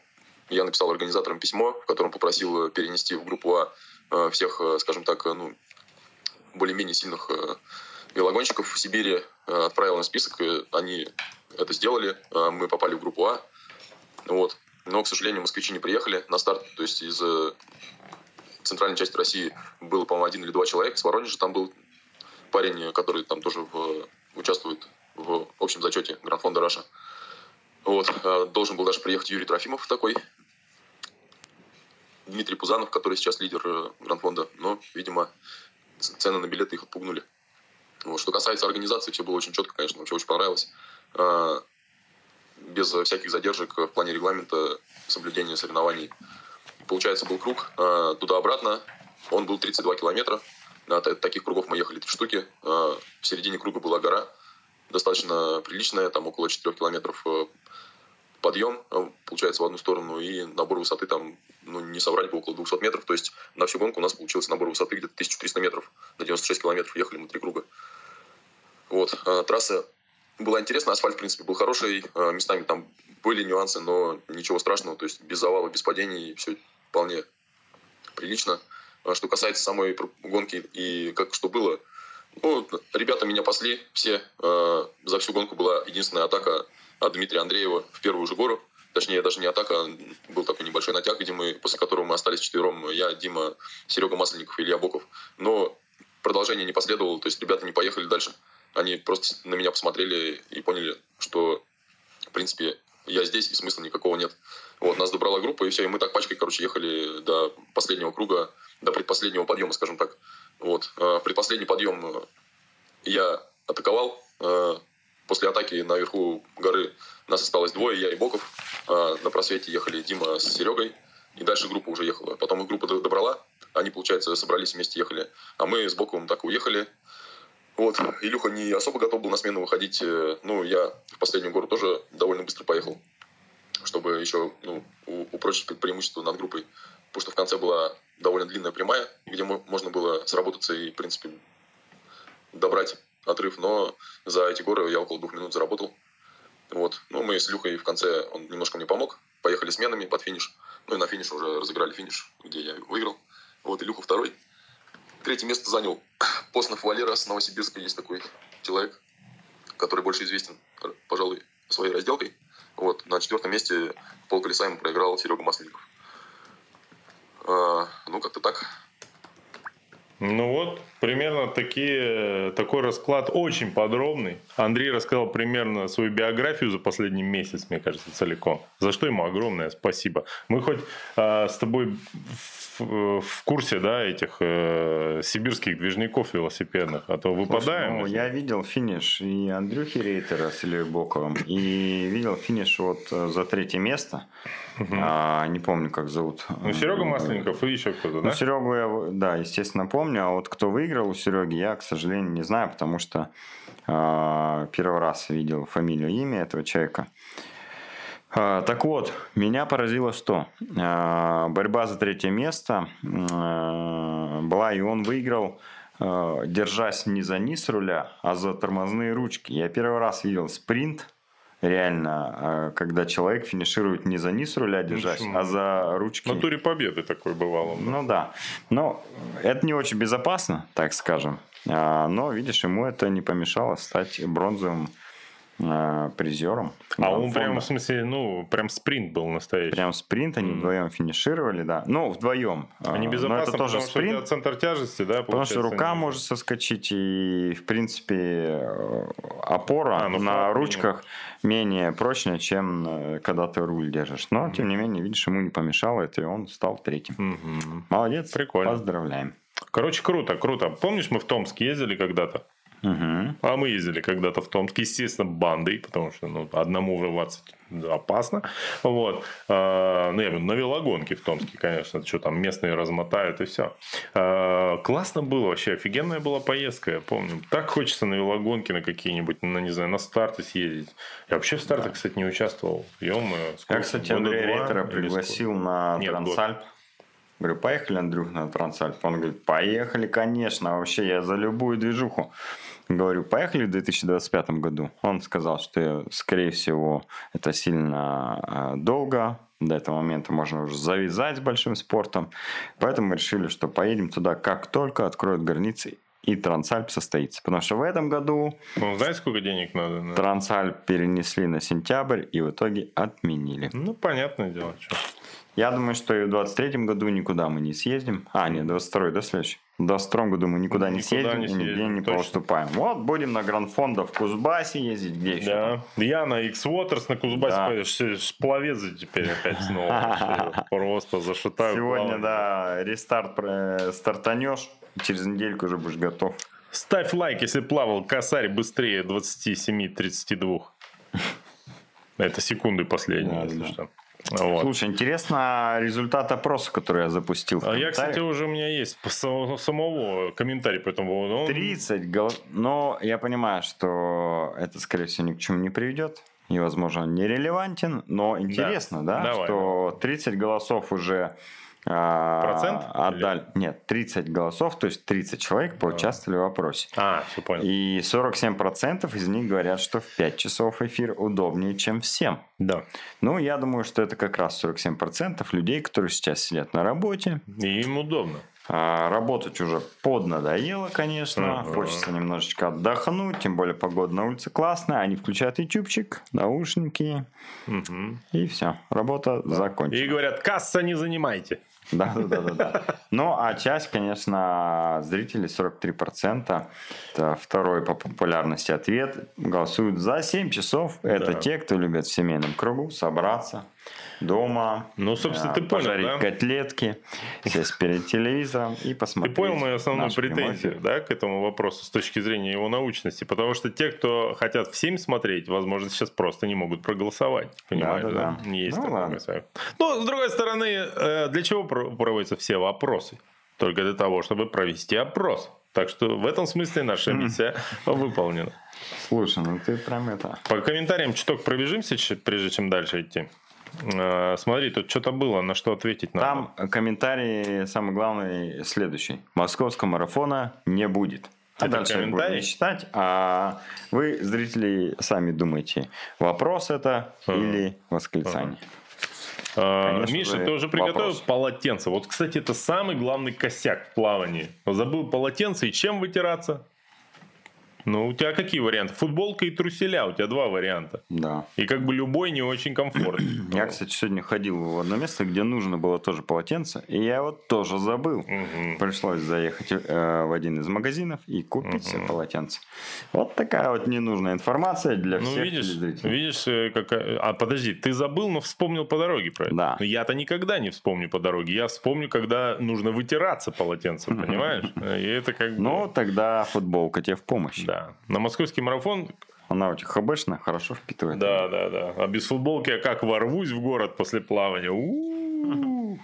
я написал организаторам письмо, в котором попросил перенести в группу А, а всех, э, скажем так, ну, более-менее сильных э, велогонщиков в Сибири, э, отправил на список, они это сделали, мы попали в группу А, вот. Но, к сожалению, москвичи не приехали на старт, то есть из центральной части России было, по-моему, один или два человека, с Воронежа там был парень, который там тоже в, участвует в общем зачете Гранд-фонда Раша. Вот. А, должен был даже приехать Юрий Трофимов такой, Дмитрий Пузанов, который сейчас лидер э, Гранд-фонда, но, видимо, цены на билеты их отпугнули. Вот. Что касается организации, все было очень четко, конечно, вообще очень понравилось. А, без всяких задержек в плане регламента соблюдения соревнований получается, был круг э, туда-обратно. Он был 32 километра. На таких кругов мы ехали три штуки. Э, в середине круга была гора, достаточно приличная, там около 4 километров э, подъем, э, получается, в одну сторону, и набор высоты там, ну, не соврать бы, около 200 метров. То есть на всю гонку у нас получился набор высоты где-то 1300 метров. На 96 километров ехали мы три круга. Вот. Трасса была интересна, асфальт, в принципе, был хороший. Местами там были нюансы, но ничего страшного. То есть без завала, без падений, все вполне прилично. А, что касается самой гонки и как что было, ну, ребята меня пасли все. За всю гонку была единственная атака от Дмитрия Андреева в первую же гору. Точнее, даже не атака, а был такой небольшой натяг, где мы, после которого мы остались четвером. Я, Дима, Серега Масленников и Илья Боков. Но продолжение не последовало, то есть ребята не поехали дальше. Они просто на меня посмотрели и поняли, что, в принципе, я здесь и смысла никакого нет. Вот, нас добрала группа, и все, и мы так пачкой, короче, ехали до последнего круга, до предпоследнего подъема, скажем так. Вот. А, предпоследний подъем я атаковал, а, После атаки наверху горы нас осталось двое, я и Боков. На просвете ехали Дима с Серегой. И дальше группа уже ехала. Потом их группа добрала. Они, получается, собрались вместе, ехали. А мы с Боковым так уехали. Вот. Илюха не особо готов был на смену выходить. Э, ну, я в последнюю гору тоже довольно быстро поехал. Чтобы еще ну, упрочить преимущество над группой. Потому что в конце была довольно длинная прямая, где можно было сработаться и, в принципе, добрать отрыв, но за эти горы я около двух минут заработал. Вот. Ну, мы с Люхой в конце, он немножко мне помог. Поехали сменами под финиш. Ну и на финиш уже разыграли финиш, где я выиграл. Вот, Илюха второй. Третье место занял *clears throat* Постнов Валера с Новосибирска. Есть такой человек, который больше известен, пожалуй, своей разделкой. Вот. На четвертом месте пол ему проиграл Серега Масленников. А, ну, как-то так. Ну вот, примерно такие, такой расклад очень подробный. Андрей рассказал примерно свою биографию за последний месяц, мне кажется, целиком. За что ему огромное спасибо. Мы хоть э, с тобой в, в курсе, да, этих э, сибирских движников велосипедных, а то выпадаем. Слушай, ну, я видел финиш и Андрюхи Рейтера с Ильей Боковым, и видел финиш вот э, за третье место. Угу. А, не помню, как зовут. Ну, Серега Масленников и еще кто-то, ну, да? Ну, Серегу я, да, естественно, помню. А вот кто выиграл у Сереги, я, к сожалению, не знаю, потому что э, первый раз видел фамилию, имя этого человека. Э, так вот, меня поразило что? Э, борьба за третье место э, была, и он выиграл держась не за низ руля, а за тормозные ручки. Я первый раз видел спринт реально, а, когда человек финиширует не за низ руля держась, а за ручки. На туре победы такой бывало. Ну да. Но это не очень безопасно, так скажем. А, но, видишь, ему это не помешало стать бронзовым э, призером. А он прям, в смысле, ну, прям спринт был настоящий. Прям спринт, они вдвоем финишировали, да. Ну, вдвоем. Они безопасно, это тоже потому спринт, что центр тяжести, да, Потому что рука не... может соскочить, и, в принципе, э, опора а, ну, на флаг, ручках ну. менее прочная, чем э, когда ты руль держишь. Но, mm. тем не менее, видишь, ему не помешало это, и он стал третьим. Mm-hmm. Молодец. Прикольно. Поздравляем. Короче, круто, круто. Помнишь, мы в Томск ездили когда-то? Угу. А мы ездили когда-то в Томск, естественно, бандой, потому что ну, одному врываться опасно. Вот. А, ну, я имею на велогонке в Томске, конечно, что там местные размотают и все. А, классно было вообще, офигенная была поездка, я помню. Так хочется на велогонке на какие-нибудь, на, не знаю, на старты съездить. Я вообще в старте, да. кстати, не участвовал. ё Я, кстати, Андрея Рейтера пригласил на Нет, Трансальп. Год. Говорю, поехали, Андрюх, на Трансальп? Он говорит, поехали, конечно, вообще я за любую движуху. Говорю, поехали в 2025 году. Он сказал, что, скорее всего, это сильно а, долго. До этого момента можно уже завязать с большим спортом. Поэтому мы решили, что поедем туда, как только откроют границы и Трансальп состоится. Потому что в этом году... Ну, знаете, сколько денег надо? Да? Трансальп перенесли на сентябрь и в итоге отменили. Ну, понятное дело, что. Я думаю, что и в 23 году никуда мы не съездим. А, нет, 22 да, следующий? 22 году мы никуда, никуда не съездим не съездим, нигде не точно. поступаем. Вот, будем на Гранд-фонда в Кузбассе ездить, где еще? Да, я на X-Waters на Кузбассе, да. пловец теперь опять снова. *laughs* Просто зашатаю. Сегодня, да, рестарт э, стартанешь, через недельку уже будешь готов. Ставь лайк, если плавал косарь быстрее 27-32. Это секунды последние, если что. Вот. Слушай, интересно результат опроса, который я запустил. А я, кстати, уже у меня есть по само- самого комментарий по этому поводу. Он- 30 голов... Но я понимаю, что это, скорее всего, ни к чему не приведет. И, возможно, он нерелевантен. Но интересно, да, Давай. что 30 голосов уже а, Процент отдали. Нет, 30 голосов, то есть 30 человек поучаствовали в опросе. А, все понял. И 47% из них говорят, что в 5 часов эфир удобнее, чем в 7. Да. Ну, я думаю, что это как раз 47% людей, которые сейчас сидят на работе. И им удобно. А, работать уже поднадоело, конечно. Ага. Хочется немножечко отдохнуть, тем более погода на улице классная. Они включают ютубчик, наушники, Мгм. и все. Работа закончена. И говорят, касса не занимайте. Да, да, да, да. Ну, а часть, конечно, зрителей, 43%, это второй по популярности ответ, голосуют за 7 часов. Это Да. те, кто любит в семейном кругу собраться дома, Ну, собственно, э, ты понял, пожарить да? котлетки, сесть перед телевизором и Ты посмотреть. понял мою основную претензию, да, к этому вопросу с точки зрения его научности? Потому что те, кто хотят в 7 смотреть, возможно, сейчас просто не могут проголосовать. Понимаешь, да? Да-да-да. Есть Ну, такое ладно. Но, с другой стороны, э, для чего про- проводятся все вопросы? Только для того, чтобы провести опрос. Так что в этом смысле наша миссия выполнена. Слушай, ну ты прям это... По комментариям чуток пробежимся, прежде чем дальше идти. Э, Смотри, тут что-то было, на что ответить надо. Там комментарий, самый главный, следующий. Московского марафона не будет. А Это дальше буду комментарий? не читать, а вы, зрители, сами думаете, вопрос это Ага. или восклицание. А, Конечно Миша, ты уже приготовил вопрос. полотенце. Вот, кстати, это самый главный косяк в плавании. Забыл полотенце и чем вытираться? Ну, у тебя какие варианты? Футболка и труселя. У тебя два варианта. Да. И как бы любой не очень комфортный. *clears throat* Я, кстати, сегодня ходил в одно место, где нужно было тоже полотенце, и я его тоже забыл. Мгм. Пришлось заехать э, в один из магазинов и купить себе полотенце. Вот такая вот ненужная информация для Ну, всех видишь, телезрителей. видишь, э, какая... А, подожди, ты забыл, но вспомнил по дороге про это. Да. Но я-то никогда не вспомню по дороге. Я вспомню, когда нужно вытираться полотенцем, понимаешь? *laughs* И это как бы... Ну, тогда футболка тебе в помощь. Да. На московский марафон Она у тебя хбшная, хорошо впитывает. Да, да, да. А без футболки я как ворвусь в город после плавания. У-у-у.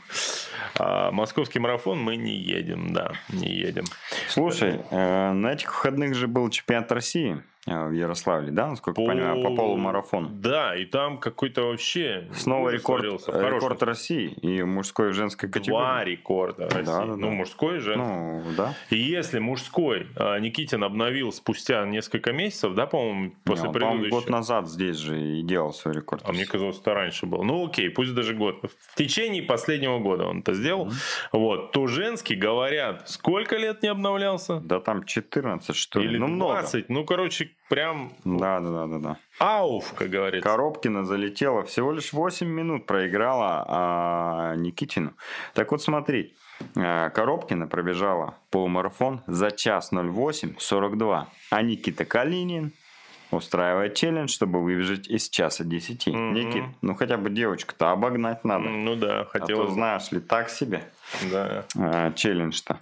А московский марафон мы не едем, да, не едем. Слушай, э, на этих выходных же был чемпионат России в Ярославле, да, насколько я понимаю, по полумарафону. Да, и там какой-то вообще Снова рекорд, творился. Хорошем рекорд России и мужской и женской Два категории. рекорда России. Да, да, ну, да. мужской же. Ну, да. И если мужской а, Никитин обновил спустя несколько месяцев, да, по-моему, после Не, он, предыдущего. год назад здесь же и делал свой рекорд. А мне казалось, это раньше было. Ну, окей, пусть даже год. В течение последнего года он это сделал. Вот. То женский, говорят, сколько лет не обновлялся? Да там 14, что ли. Или ну, много. 20. Ну, короче, прям Да, да, да, да, да. ауф, как говорится. Коробкина залетела, всего лишь 8 минут проиграла а, Никитину. Так вот смотри, а, Коробкина пробежала полумарафон за час 08 42, а Никита Калинин устраивает челлендж, чтобы выбежать из часа 10. Мгм. Никит, ну хотя бы девочку-то обогнать надо. Ну да, А то, знаешь ли, так себе Да. а, челлендж-то.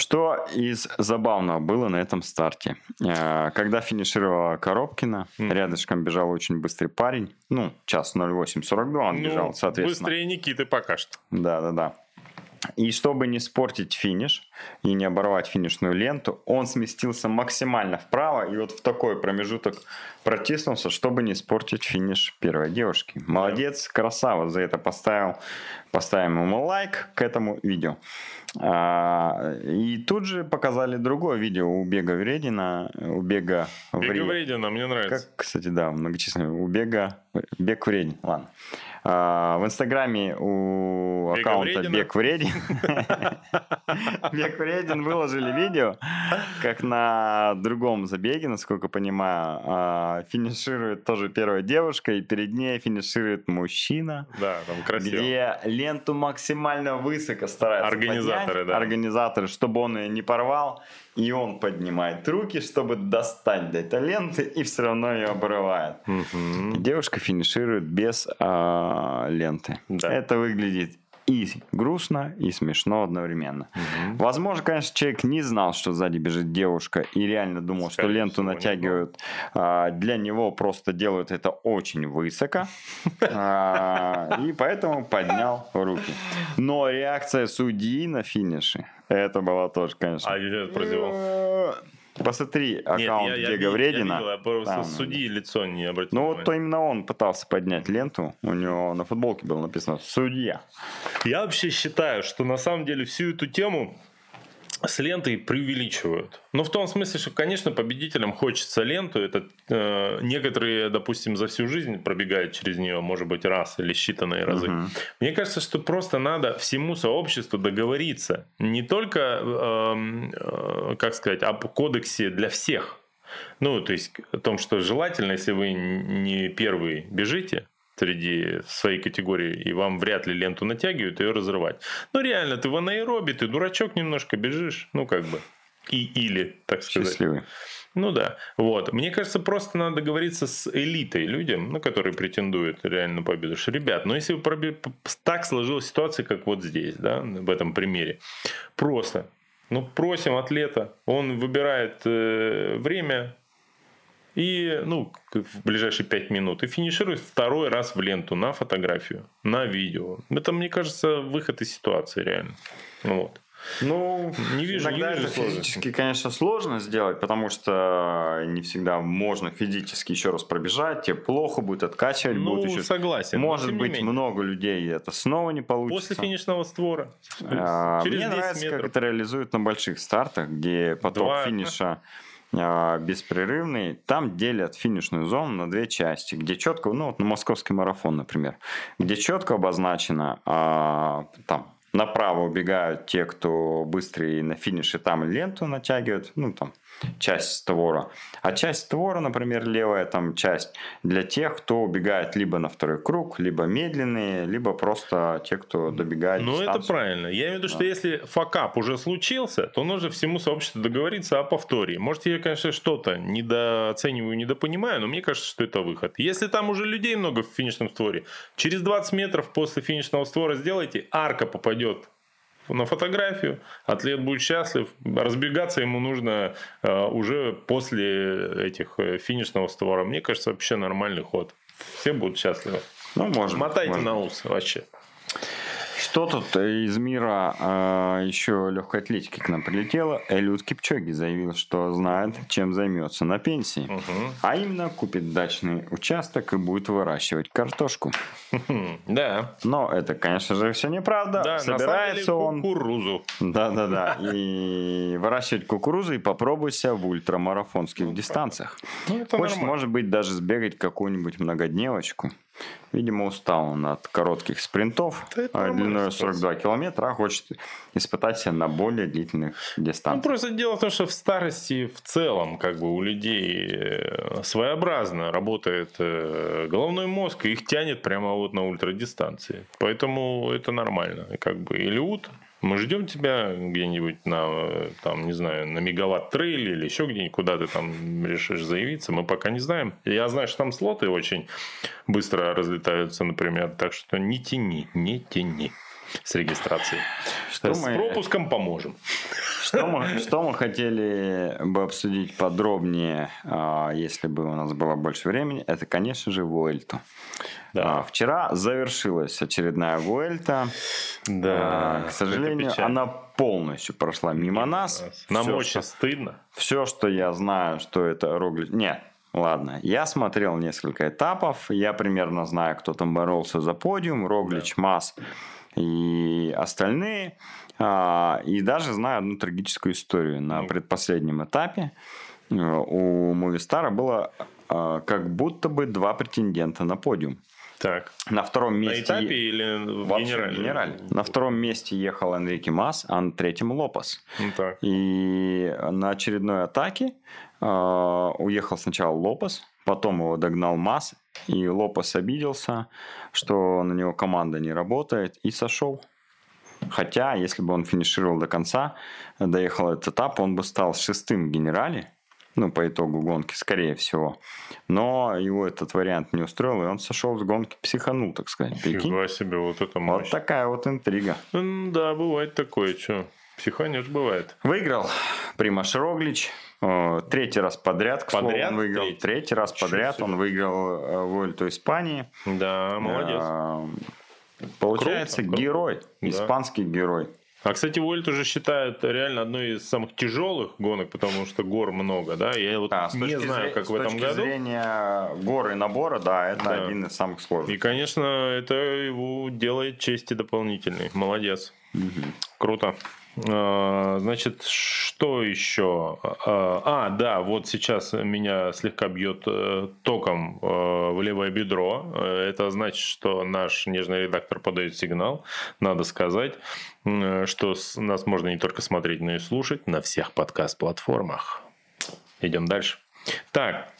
Что из забавного было на этом старте? А, Когда финишировала Коробкина, Мгм. рядышком бежал очень быстрый парень. Ну, час 08.42 он Ну, бежал, соответственно. Быстрее Никиты пока что. Да, да, да. И чтобы не испортить финиш и не оборвать финишную ленту, он сместился максимально вправо и вот в такой промежуток протиснулся, чтобы не испортить финиш первой девушки. Молодец, красава, за это поставил, поставим ему лайк к этому видео. А, и тут же показали другое видео у Бега Вредина, у Бега Бега Вре- вредина, мне нравится. как, кстати, да, многочисленные. У Бега... Бег вреден, ладно. А, в Инстаграме у Бега аккаунта вредина? Бег вреден. *laughs* Бег вреден выложили видео, как на другом забеге, насколько понимаю, а, финиширует тоже первая девушка, и перед ней финиширует мужчина. Да, там красиво. Где ленту максимально высоко стараются Организаторы, поднять. да. Организаторы, чтобы он ее не порвал. И он поднимает руки, чтобы достать до этой ленты, и все равно ее обрывает. Мгм. Девушка финиширует без а, ленты. Да. Это выглядит и грустно, и смешно одновременно. Мгм. Возможно, конечно, человек не знал, что сзади бежит девушка, и реально думал, что Скорее ленту всего, не натягивают. А, Для него просто делают это очень высоко, *laughs* А, и поэтому поднял руки. Но реакция судьи на финише, это было тоже, конечно. А я прозевал. Посмотри Нет, аккаунт я- я Диего я Вредина. видел, я просто Там, судьи лицо не обратил Ну вот то внимания. именно он пытался поднять ленту. У него на футболке было написано «Судья». Я вообще считаю, что на самом деле всю эту тему с лентой преувеличивают. Ну, в том смысле, что, конечно, победителям хочется ленту. Это э, некоторые, допустим, за всю жизнь пробегают через нее, может быть, раз или считанные разы. Мгм. Мне кажется, что просто надо всему сообществу договориться. Не только, эм, э, как сказать, об кодексе для всех. Ну, то есть о том, что желательно, если вы не первый бежите среди своей категории, и вам вряд ли ленту натягивают, ее разрывать. Ну, реально, ты в анаэробе, ты дурачок немножко бежишь, ну, как бы. И, или, так сказать. Счастливый. Ну да, вот. Мне кажется, просто надо договориться с элитой людям, ну, которые претендуют реально на победу. Что, ребят, ну если пробе- так сложилась ситуация, как вот здесь, да, в этом примере, просто, ну, просим атлета, он выбирает э, время и, ну, в ближайшие пять минут, и финиширует второй раз в ленту на фотографию, на видео. Это, мне кажется, выход из ситуации реально. Вот. Ну, Не вижу, иногда не вижу это сложности. физически, конечно, сложно сделать, потому что не всегда можно физически еще раз пробежать, тебе плохо будет откачивать, Ну, будет еще... согласен. Может быть, менее. много людей это снова не получится. После финишного створа. А, Через Мне 10 нравится, как метров. это реализуют на больших стартах, где поток Два, финиша беспрерывный. Там делят финишную зону на две части, где четко, ну вот на московский марафон, например, где четко обозначено, а, там направо убегают те, кто быстрее на финише там ленту натягивают, ну там часть створа. А часть створа, например, левая там часть для тех, кто убегает либо на второй круг, либо медленные, либо просто те, кто добегает Ну, это правильно. Я имею в виду, что если факап уже случился, то нужно всему сообществу договориться о повторе. Может, я, конечно, что-то недооцениваю, недопонимаю, но мне кажется, что это выход. Если там уже людей много в финишном створе, через 20 метров после финишного створа сделайте, арка попадет на фотографию, атлет будет счастлив, разбегаться ему нужно э, уже после этих э, финишного створа. Мне кажется, вообще нормальный ход. Все будут счастливы. Ну, может, Мотайте может. на ус вообще. Что тут из мира э, еще легкой атлетики к нам прилетело? Элюд Кипчоги заявил, что знает, чем займется на пенсии. Мгм. А именно купит дачный участок и будет выращивать картошку. Да. Но это, конечно же, все неправда. Да, Собирается он... кукурузу. Да-да-да. И выращивать кукурузу и попробуй себя в ультрамарафонских дистанциях. Ну, Хочет, может быть, даже сбегать какую-нибудь многодневочку. Видимо, устал он от коротких спринтов Да а, длиной ситуация. 42 километра, а хочет испытать себя на более длительных Ну, дистанциях. просто дело в том, что в старости в целом как бы у людей э, своеобразно работает э, головной мозг, и их тянет прямо вот на ультрадистанции. Поэтому это нормально. И Как бы Илиут, мы ждем тебя где-нибудь на, там, не знаю, на мегаватт трейле или еще где-нибудь, куда ты там решишь заявиться. Мы пока не знаем. Я знаю, что там слоты очень быстро разлетаются, например. Так что не тяни, не тяни с регистрацией. Что С мы- пропуском поможем. Что мы, что мы хотели бы обсудить подробнее, а, если бы у нас было больше времени, это, конечно же, Вуэльту. Да. А, Вчера завершилась очередная Вуэльта. Да, А, К сожалению, она полностью прошла мимо нас. Нам Всё, очень что- стыдно. Все, что я знаю, что это Роглич... Нет, ладно. Я смотрел несколько этапов. Я примерно знаю, кто там боролся за подиум. Роглич, Мас и остальные. А, И даже знаю одну трагическую историю. На Ну. предпоследнем этапе э, у Мувистара было а, как будто бы два претендента на подиум. Так, На втором на месте... этапе или в генерале? генераль. На втором месте ехал Энрике Мас, а на третьем Лопес. Ну так. И на очередной атаке э, уехал сначала Лопес, потом его догнал Мас, и Лопес обиделся, что на него команда не работает, и сошел. Хотя, если бы он финишировал до конца, доехал этот этап, он бы стал шестым в генерале. ну, по итогу гонки, скорее всего. Но его этот вариант не устроил, и он сошел с гонки, психанул, так сказать. Фига себе, вот это мощь. Вот такая вот интрига. Да, бывает такое, что. Психанешь бывает. Выиграл Примаш Роглич. Э, Третий раз подряд, к слову, Подряд? он выиграл. Третий? Третий раз Ничего подряд себе. он выиграл э, Вольту Испании. Да, молодец. Э, Получается, Круто, круто. герой, Да. испанский герой. А, кстати, Вольт уже считают реально одной из самых тяжелых гонок, потому что гор много, да? Я вот А, с не точки знаю, как с в этом точки году. зрения горы набора, да, это Да. один из самых И, сложных. конечно, это его делает чести дополнительной. Молодец. Круто. А, Значит, что еще? А, А, да, вот сейчас меня слегка бьет э, током э, в левое бедро. Э, Это значит, что наш нежный редактор подает сигнал. Надо сказать, что нас можно не только смотреть, но и слушать на всех подкаст-платформах. Идем дальше. Так,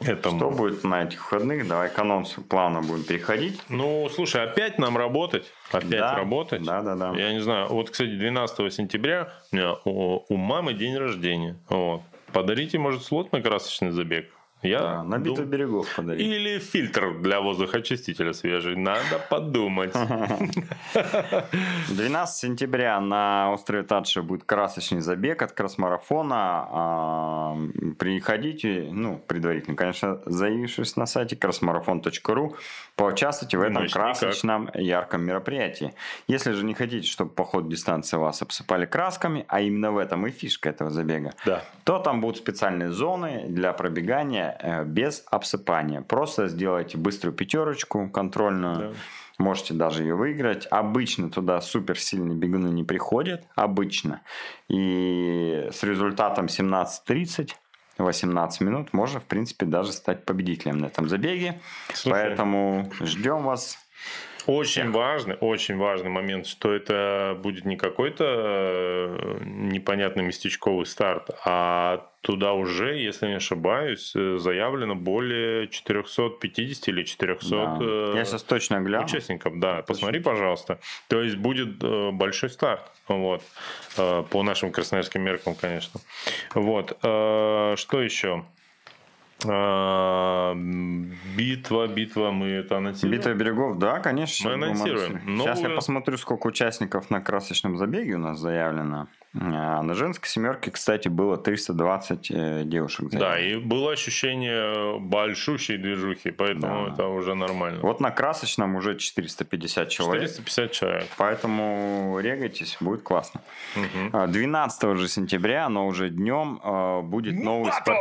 это Что будет на этих выходных? Давай к анонсу плавно будем переходить. Ну, слушай, опять нам работать? Опять Да, работать? да, да, да. Я не знаю. Вот, кстати, 12 сентября у меня у мамы день рождения. Вот. Подарите, может, слот на красочный забег? Я Да, на битву дум- берегов подарить. Или фильтр для воздухоочистителя свежий. Надо подумать. *laughs* 12 сентября на острове Татша будет красочный забег от кросс-марафона. А, Приходите, ну, предварительно, конечно, заявившись на сайте crossmarathon.ru, поучаствуйте в этом никак. красочном ярком мероприятии. Если же не хотите, чтобы по ходу дистанции вас обсыпали красками, а именно в этом и фишка этого забега, Да. то там будут специальные зоны для пробегания э, без обсыпания. Просто сделайте быструю пятерочку контрольную. Да. Можете даже ее выиграть. Обычно туда суперсильные бегуны не приходят. Обычно. И с результатом 17.30 18 минут можно, в принципе, даже стать победителем на этом забеге. Слушай, Поэтому ждем вас. Очень важный, очень важный момент, что это будет не какой-то э, непонятный местечковый старт, а туда уже, если не ошибаюсь, э, заявлено более 450 или 400 Да. э, Я сейчас точно гляну. участников. Да, посмотри, пожалуйста. То есть будет э, большой старт. Вот. По нашим красноярским меркам, конечно. Вот. Что еще? Э, битва, битва, мы это анонсируем. Битва берегов, да, конечно. Мы анонсируем. анонсировать. Сейчас я Новую- посмотрю, сколько участников на красочном забеге у нас заявлено. А на женской семерке, кстати, было 320 э, девушек. Да, заявлено. и было ощущение большущей движухи, поэтому Да. это уже нормально. Вот на красочном уже 450 человек. 450 человек. Поэтому регайтесь, будет классно. А, 12 же сентября, но уже днем э, будет новый, спор-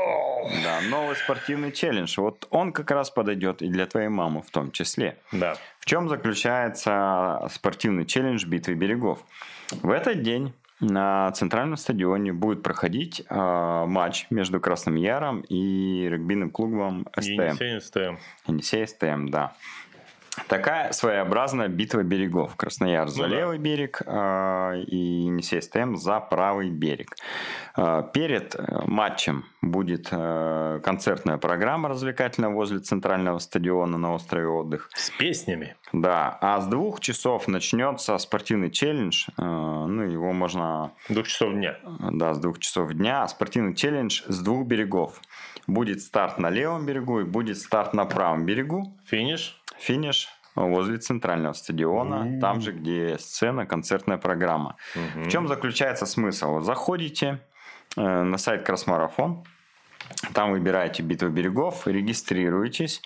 да, новый спортивный челлендж. Вот он как раз подойдет и для твоей мамы в том числе. Да. В чем заключается спортивный челлендж битвы берегов? В этот день на центральном стадионе будет проходить э, матч между Красным Яром и регбийным клубом СТМ. Енисей СТМ. Енисей СТМ, да. Такая своеобразная битва берегов. Краснояр за Ну да. левый берег э, и Енисей СТМ за правый берег. Э, перед матчем будет э, концертная программа развлекательная возле центрального стадиона на острове отдых. С песнями. Да, а с двух часов начнется спортивный челлендж. Э, ну, его можно, Двух часов дня. да, с двух часов дня. Спортивный челлендж с двух берегов. Будет старт на левом берегу и будет старт на правом берегу. Финиш. Финиш возле центрального стадиона, М. там же, где сцена, концертная программа. В чем заключается смысл? Заходите э, на сайт Красмарафон, там выбираете битву берегов, регистрируетесь.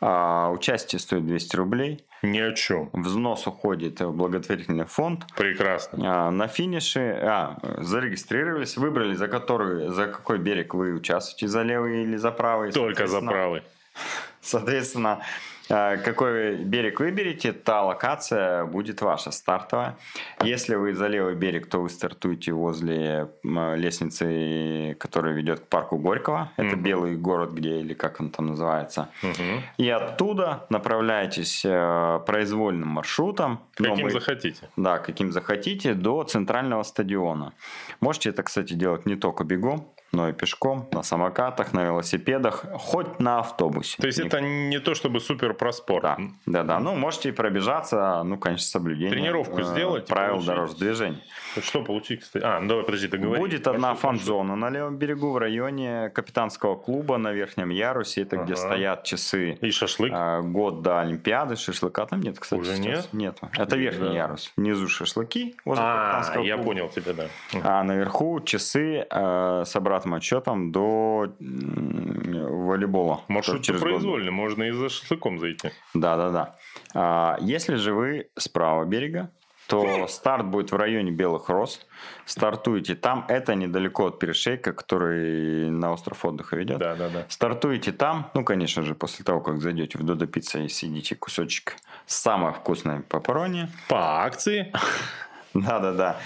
А, Участие стоит 200 рублей. Ни о чем. Взнос уходит в благотворительный фонд. Прекрасно. А, На финише а, зарегистрировались, выбрали, за, который, за какой берег вы участвуете, за левый или за правый. Только за правый. *laughs* Соответственно, какой берег выберете, та локация будет ваша стартовая. Если вы за левый берег, то вы стартуете возле лестницы, которая ведет к парку Горького. Это Мгм. белый город, где или как он там называется. Мгм. И оттуда направляетесь э, произвольным маршрутом. Каким мы- захотите. да, каким захотите, до центрального стадиона. Можете это, кстати, делать не только бегом, но и пешком, на самокатах, на велосипедах, хоть на автобусе. То есть Ник- это не то чтобы супер про спорт. Да, да, да. Ну, можете и пробежаться, ну, конечно, соблюдение Тренировку э, сделать правил дорожного движения. Что получить, кстати? А, ну давай, подожди, договори. Будет одна фан-зона на левом берегу в районе капитанского клуба на верхнем ярусе. Это где Ага. стоят часы И шашлык. а, год до Олимпиады, шашлыка там нет, кстати. Уже сейчас. Нету. Это верхний Да. ярус. Внизу шашлыки возле А, я понял тебя, да. А наверху часы э, с обратным отчетом до волейбола. Маршрут Через год. произвольный, можно и за шашлыком зайти. Да, да, да. А, если же вы с правого берега, то старт будет в районе Белых Роз. Стартуете там. Это недалеко от перешейка, который на остров отдыха ведет. Да, да, да. Стартуете там, ну, конечно же, после того, как зайдете в Додо Пицца и съедите кусочек самой вкусной пепперони. По акции. *laughs* Да-да-да.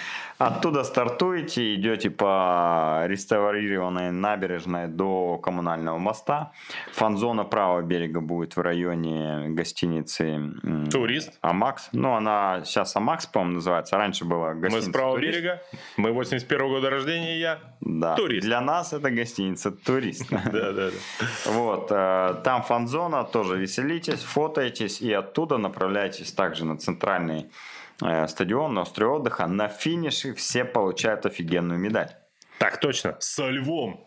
Оттуда стартуете, идете по реставрированной набережной до коммунального моста. Фан-зона правого берега будет в районе гостиницы Турист. Амакс. Ну, она сейчас Амакс, по-моему, называется. Раньше была Мы гостиница с правого «Турист». берега. Мы 81 года рождения, я. Да. «Турист». Для нас это гостиница Турист. Да, да, да. Вот, э, там фан-зона, тоже веселитесь, фотоетесь и оттуда направляйтесь также на центральный стадион, на остров отдыха. На финише все получают офигенную медаль. Так, точно. Со львом.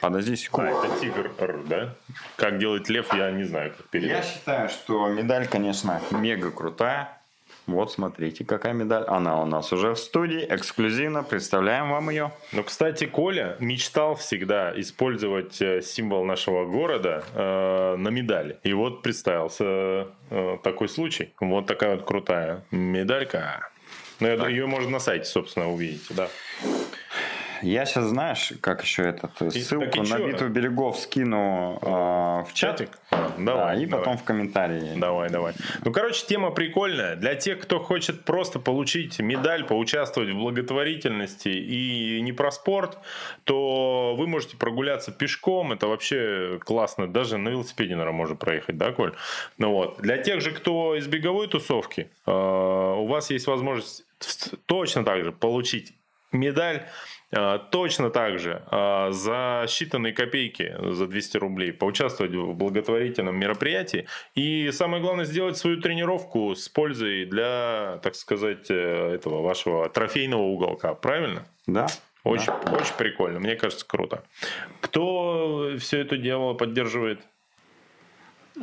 Подожди А, секунду. это тигр, да? Как делать лев, я не знаю, как Я передать. считаю, что медаль, конечно, мега крутая. Вот, смотрите, какая медаль. Она у нас уже в студии, эксклюзивно. Представляем вам ее. Ну, кстати, Коля мечтал всегда использовать э, символ нашего города э, на медали. И вот представился э, такой случай. Вот такая вот крутая медалька. Ну, я- ее можно на сайте, собственно, увидеть, да. Я сейчас, знаешь, как еще этот, э, И- ссылку на битву берегов скину э, в чат. Чатик? А, Да, давай, и давай. потом в комментарии. Давай, давай. Ну, короче, тема прикольная. Для тех, кто хочет просто получить медаль, поучаствовать в благотворительности и не про спорт, то вы можете прогуляться пешком. Это вообще классно. Даже на велосипеде, наверное, можно проехать, да, Коль? Ну вот. Для тех же, кто из беговой тусовки, э, у вас есть возможность точно так же получить медаль точно так же э, за считанные копейки, за 200 рублей, поучаствовать в благотворительном мероприятии. И самое главное, сделать свою тренировку с пользой для, так сказать, э, этого вашего трофейного уголка. Правильно? Да. Очень, да. очень прикольно. Мне кажется, круто. Кто все это дело поддерживает?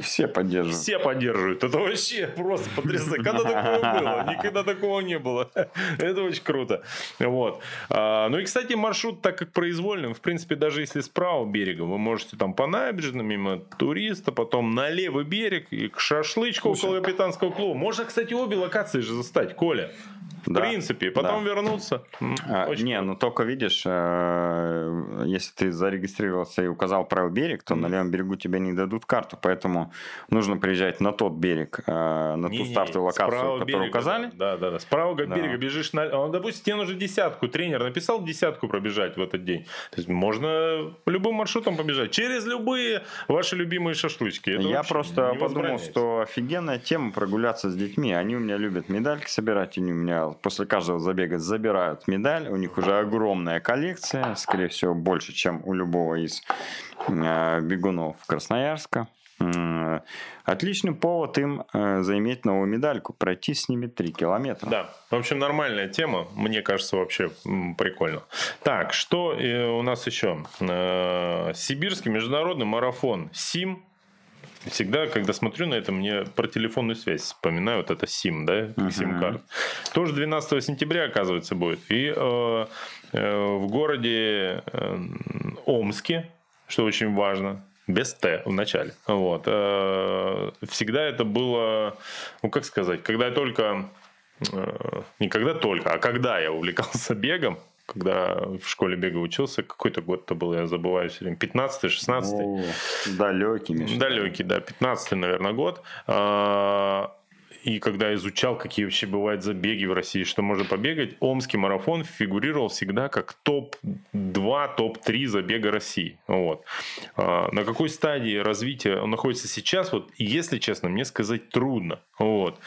Все поддерживают. Все поддерживают. Это вообще просто потрясающе. Когда такое было? Никогда такого не было. Это очень круто. Вот. А, Ну и, кстати, маршрут, так как произвольным, в принципе, даже если с правого берега, вы можете там по набережной, мимо туриста, потом на левый берег и к шашлычку около капитанского клуба. Можно, кстати, обе локации же застать, Коля. В Да, принципе. Потом да. вернуться. А, очень не, круто. ну только видишь, э, если ты зарегистрировался и указал правый берег, то на левом берегу тебе не дадут карту, поэтому нужно приезжать на тот берег, э, на ту Не-не, стартовую локацию, которую берега, указали. Да, да, да. С правого Да. берега бежишь на... а, Допустим, тебе нужно десятку. Тренер написал десятку пробежать в этот день. То есть можно любым маршрутом побежать. Через любые ваши любимые шашлычки. Это Я просто не подумал, что офигенная тема прогуляться с детьми. Они у меня любят медальки собирать, они у меня после каждого забега забирают медаль. У них уже огромная коллекция, скорее всего, больше, чем у любого из э, бегунов Красноярска. Отличный повод им э, заиметь новую медальку, пройти с ними 3 километра. Да, в общем, нормальная тема. Мне кажется, вообще прикольно. Так, что э, у нас еще? Сибирский международный марафон СИМ. Всегда, когда смотрю на это, мне про телефонную связь вспоминаю. Вот это СИМ, да? Мгм. СИМ-карт. Тоже 12 сентября, оказывается, будет. И э, э, в городе э, Омске, что очень важно, без Т в начале. Вот. Э, Всегда это было, ну как сказать, когда я только, э, не когда только, а когда я увлекался бегом, когда в школе бега учился, какой-то год это был, я забываю все время, 15-й, 16-й. Далекий, Миша. Далекий, да, 15 наверное, год. А, и когда изучал, какие вообще бывают забеги в России, что можно побегать, Омский марафон фигурировал всегда как топ-2, топ-3 забега России. Вот. А, на какой стадии развития он находится сейчас, вот, если честно, мне сказать трудно. Вот.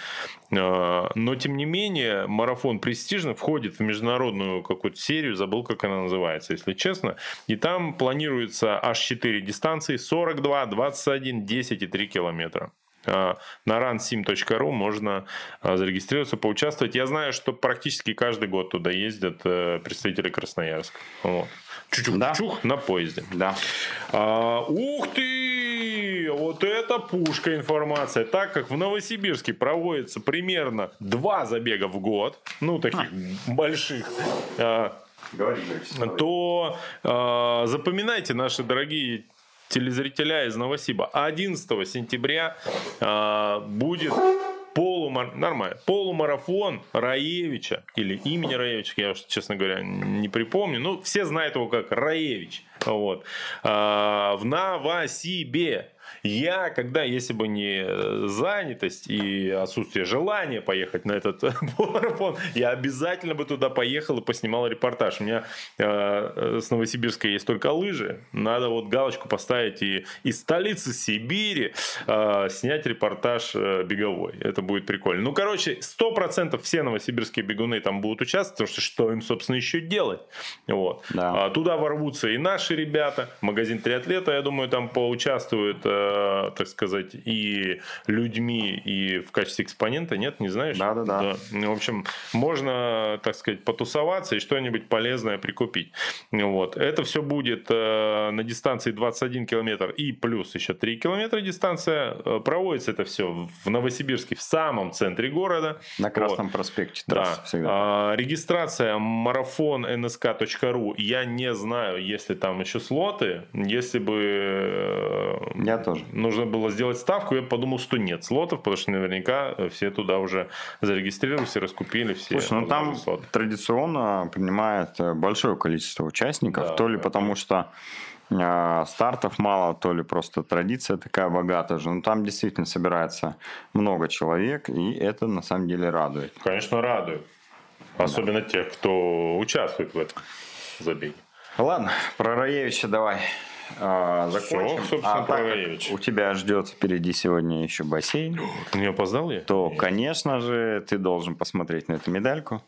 А, но, тем не менее, марафон престижно входит в международную какую-то серию, забыл, как она называется, если честно. И там планируется аж 4 дистанции, 42, 21, 10 и 3 километра. А, на runsim.ru можно а, зарегистрироваться, поучаствовать. Я знаю, что практически каждый год туда ездят э, представители Красноярска. Вот. Чуть-чуть да. чух на поезде. Да. А, ух ты! Вот это пушка информация. Так как в Новосибирске проводится примерно два забега в год, ну, таких а. больших, а, Говори, то а, запоминайте, наши дорогие телезрителя из Новосиба. 11 сентября э, будет полумар... Нормально. полумарафон Раевича или имени Раевича, я уж, честно говоря, не припомню. Ну, все знают его как Раевич. Вот. А, в Новосибе. Я, когда, если бы не занятость и отсутствие желания поехать на этот *laughs* марафон, я обязательно бы туда поехал и поснимал репортаж. У меня э, с Новосибирска есть только лыжи. Надо вот галочку поставить и из столицы Сибири э, снять репортаж э, беговой. Это будет прикольно. Ну, короче, сто процентов все новосибирские бегуны там будут участвовать, потому что что им, собственно, еще делать? Вот. Да. А, туда ворвутся и наши ребята. Магазин триатлета, я думаю, там поучаствует э, Э, так сказать, и людьми, и в качестве экспонента, нет, не знаешь? Да, да, да. В общем, можно, так сказать, потусоваться и что-нибудь полезное прикупить. Вот. Это все будет э, на дистанции 21 километр и плюс еще 3 километра дистанция. Э, проводится это все в Новосибирске, в самом центре города. На Красном вот. проспекте. Да. Всегда. А, регистрация марафон nsk.ru. Я не знаю, если там еще слоты. Если бы... Я тоже нужно было сделать ставку, я подумал, что нет слотов, потому что наверняка все туда уже зарегистрировались раскупили все. Слушай, ну там слоты. традиционно принимает э, большое количество участников, да, то ли да, потому да. что э, стартов мало, то ли просто традиция такая богатая же. Но там действительно собирается много человек, и это на самом деле радует. Конечно, радует. Особенно да. тех, кто участвует в этом забеге. Ладно, про Раевича давай а, закончим. Все, собственно, а так у тебя ждет впереди сегодня еще бассейн. Не опоздал я? То, конечно же, ты должен посмотреть на эту медальку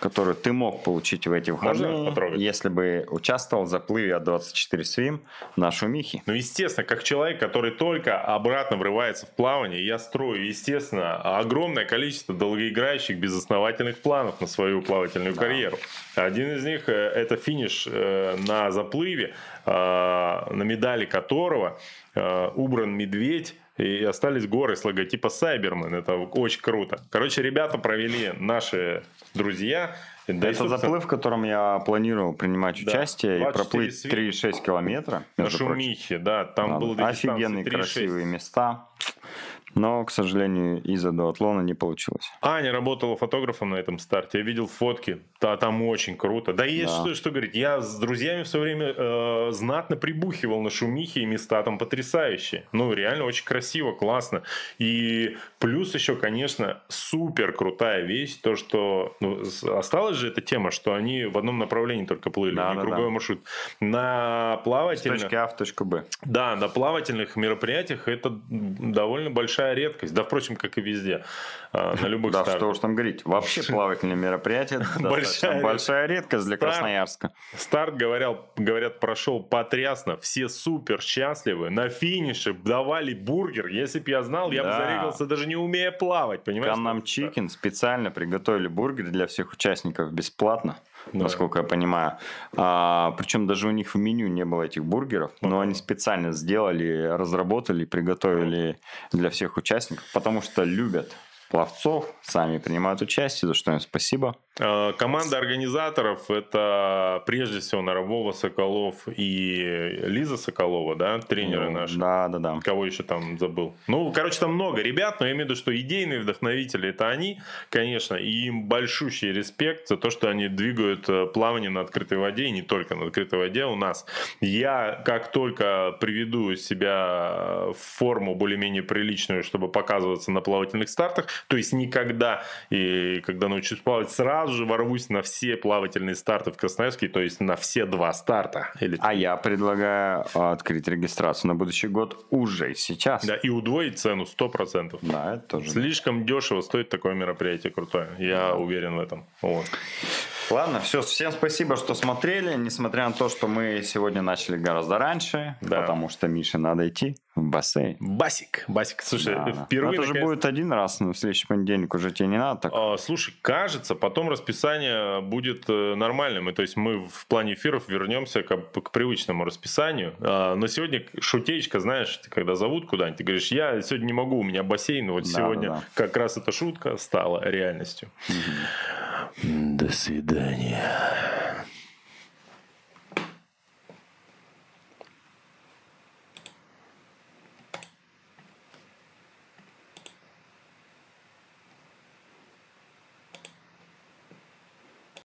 которую ты мог получить в эти выходные, если бы участвовал в заплыве от 24 свим на Шумихе. Ну, естественно, как человек, который только обратно врывается в плавание, я строю, естественно, огромное количество долгоиграющих безосновательных планов на свою плавательную да. карьеру. Один из них э, – это финиш э, на заплыве, э, на медали которого убран медведь и остались горы с логотипа Сайбермен. Это очень круто. Короче, ребята провели наши друзья. Да это заплыв, в котором я планировал принимать да. участие и проплыть 3,6 километра. На Шумихе, да. Там да, было Офигенные красивые места. Но, к сожалению, из-за дуатлона не получилось. Аня работала фотографом на этом старте. Я видел фотки. Да, там очень круто. Да есть да. Что, что говорить. Я с друзьями все время э, знатно прибухивал на шумихе, и места там потрясающие. Ну, реально очень красиво, классно. И плюс еще, конечно, супер крутая вещь. То, что ну, осталась же эта тема, что они в одном направлении только плыли. Да, не да, круговой да. маршрут. На плавательных... С точки А в точку Б. Да, на плавательных мероприятиях это довольно большая большая редкость. Да, впрочем, как и везде. А, на любых Да, что уж там говорить. Вообще плавательные мероприятия *laughs* большая, редкость для Красноярска. Старт, говорят, говорят, прошел потрясно. Все супер счастливы. На финише давали бургер. Если бы я знал, я бы зарегался даже не умея плавать. Понимаешь? Канам Чикен специально приготовили бургер для всех участников бесплатно да. насколько я понимаю. А, причем даже у них в меню не было этих бургеров, но они специально сделали, разработали, приготовили для всех участников, потому что любят пловцов, сами принимают участие, за что им спасибо. Э, команда организаторов – это прежде всего Наровова, Соколов и Лиза Соколова, да, тренеры ну, наши. Да, да, да. Кого еще там забыл? Ну, короче, там много ребят, но я имею в виду, что идейные вдохновители – это они, конечно, и им большущий респект за то, что они двигают э, плавание на открытой воде, и не только на открытой воде у нас. Я как только приведу себя в форму более-менее приличную, чтобы показываться на плавательных стартах, То есть никогда, и когда научусь плавать, сразу же ворвусь на все плавательные старты в Красноярске, то есть на все два старта. Или... А я предлагаю открыть регистрацию на будущий год уже сейчас. Да, и удвоить цену 100%. Да, это тоже. Слишком дешево стоит такое мероприятие крутое. Я уверен в этом. Вот. Ладно, все, всем спасибо, что смотрели, несмотря на то, что мы сегодня начали гораздо раньше, да. потому что Мише надо идти в бассейн. Басик, Басик, слушай, да. впервые... Но это же будет один раз, но в следующий понедельник уже тебе не надо так. А, слушай, кажется, потом расписание будет э, нормальным, и то есть мы в плане эфиров вернемся к, к привычному расписанию, а, но сегодня шутечка, знаешь, когда зовут куда-нибудь, ты говоришь, я сегодня не могу, у меня бассейн, вот да, сегодня да, да. как раз эта шутка стала реальностью. До свидания.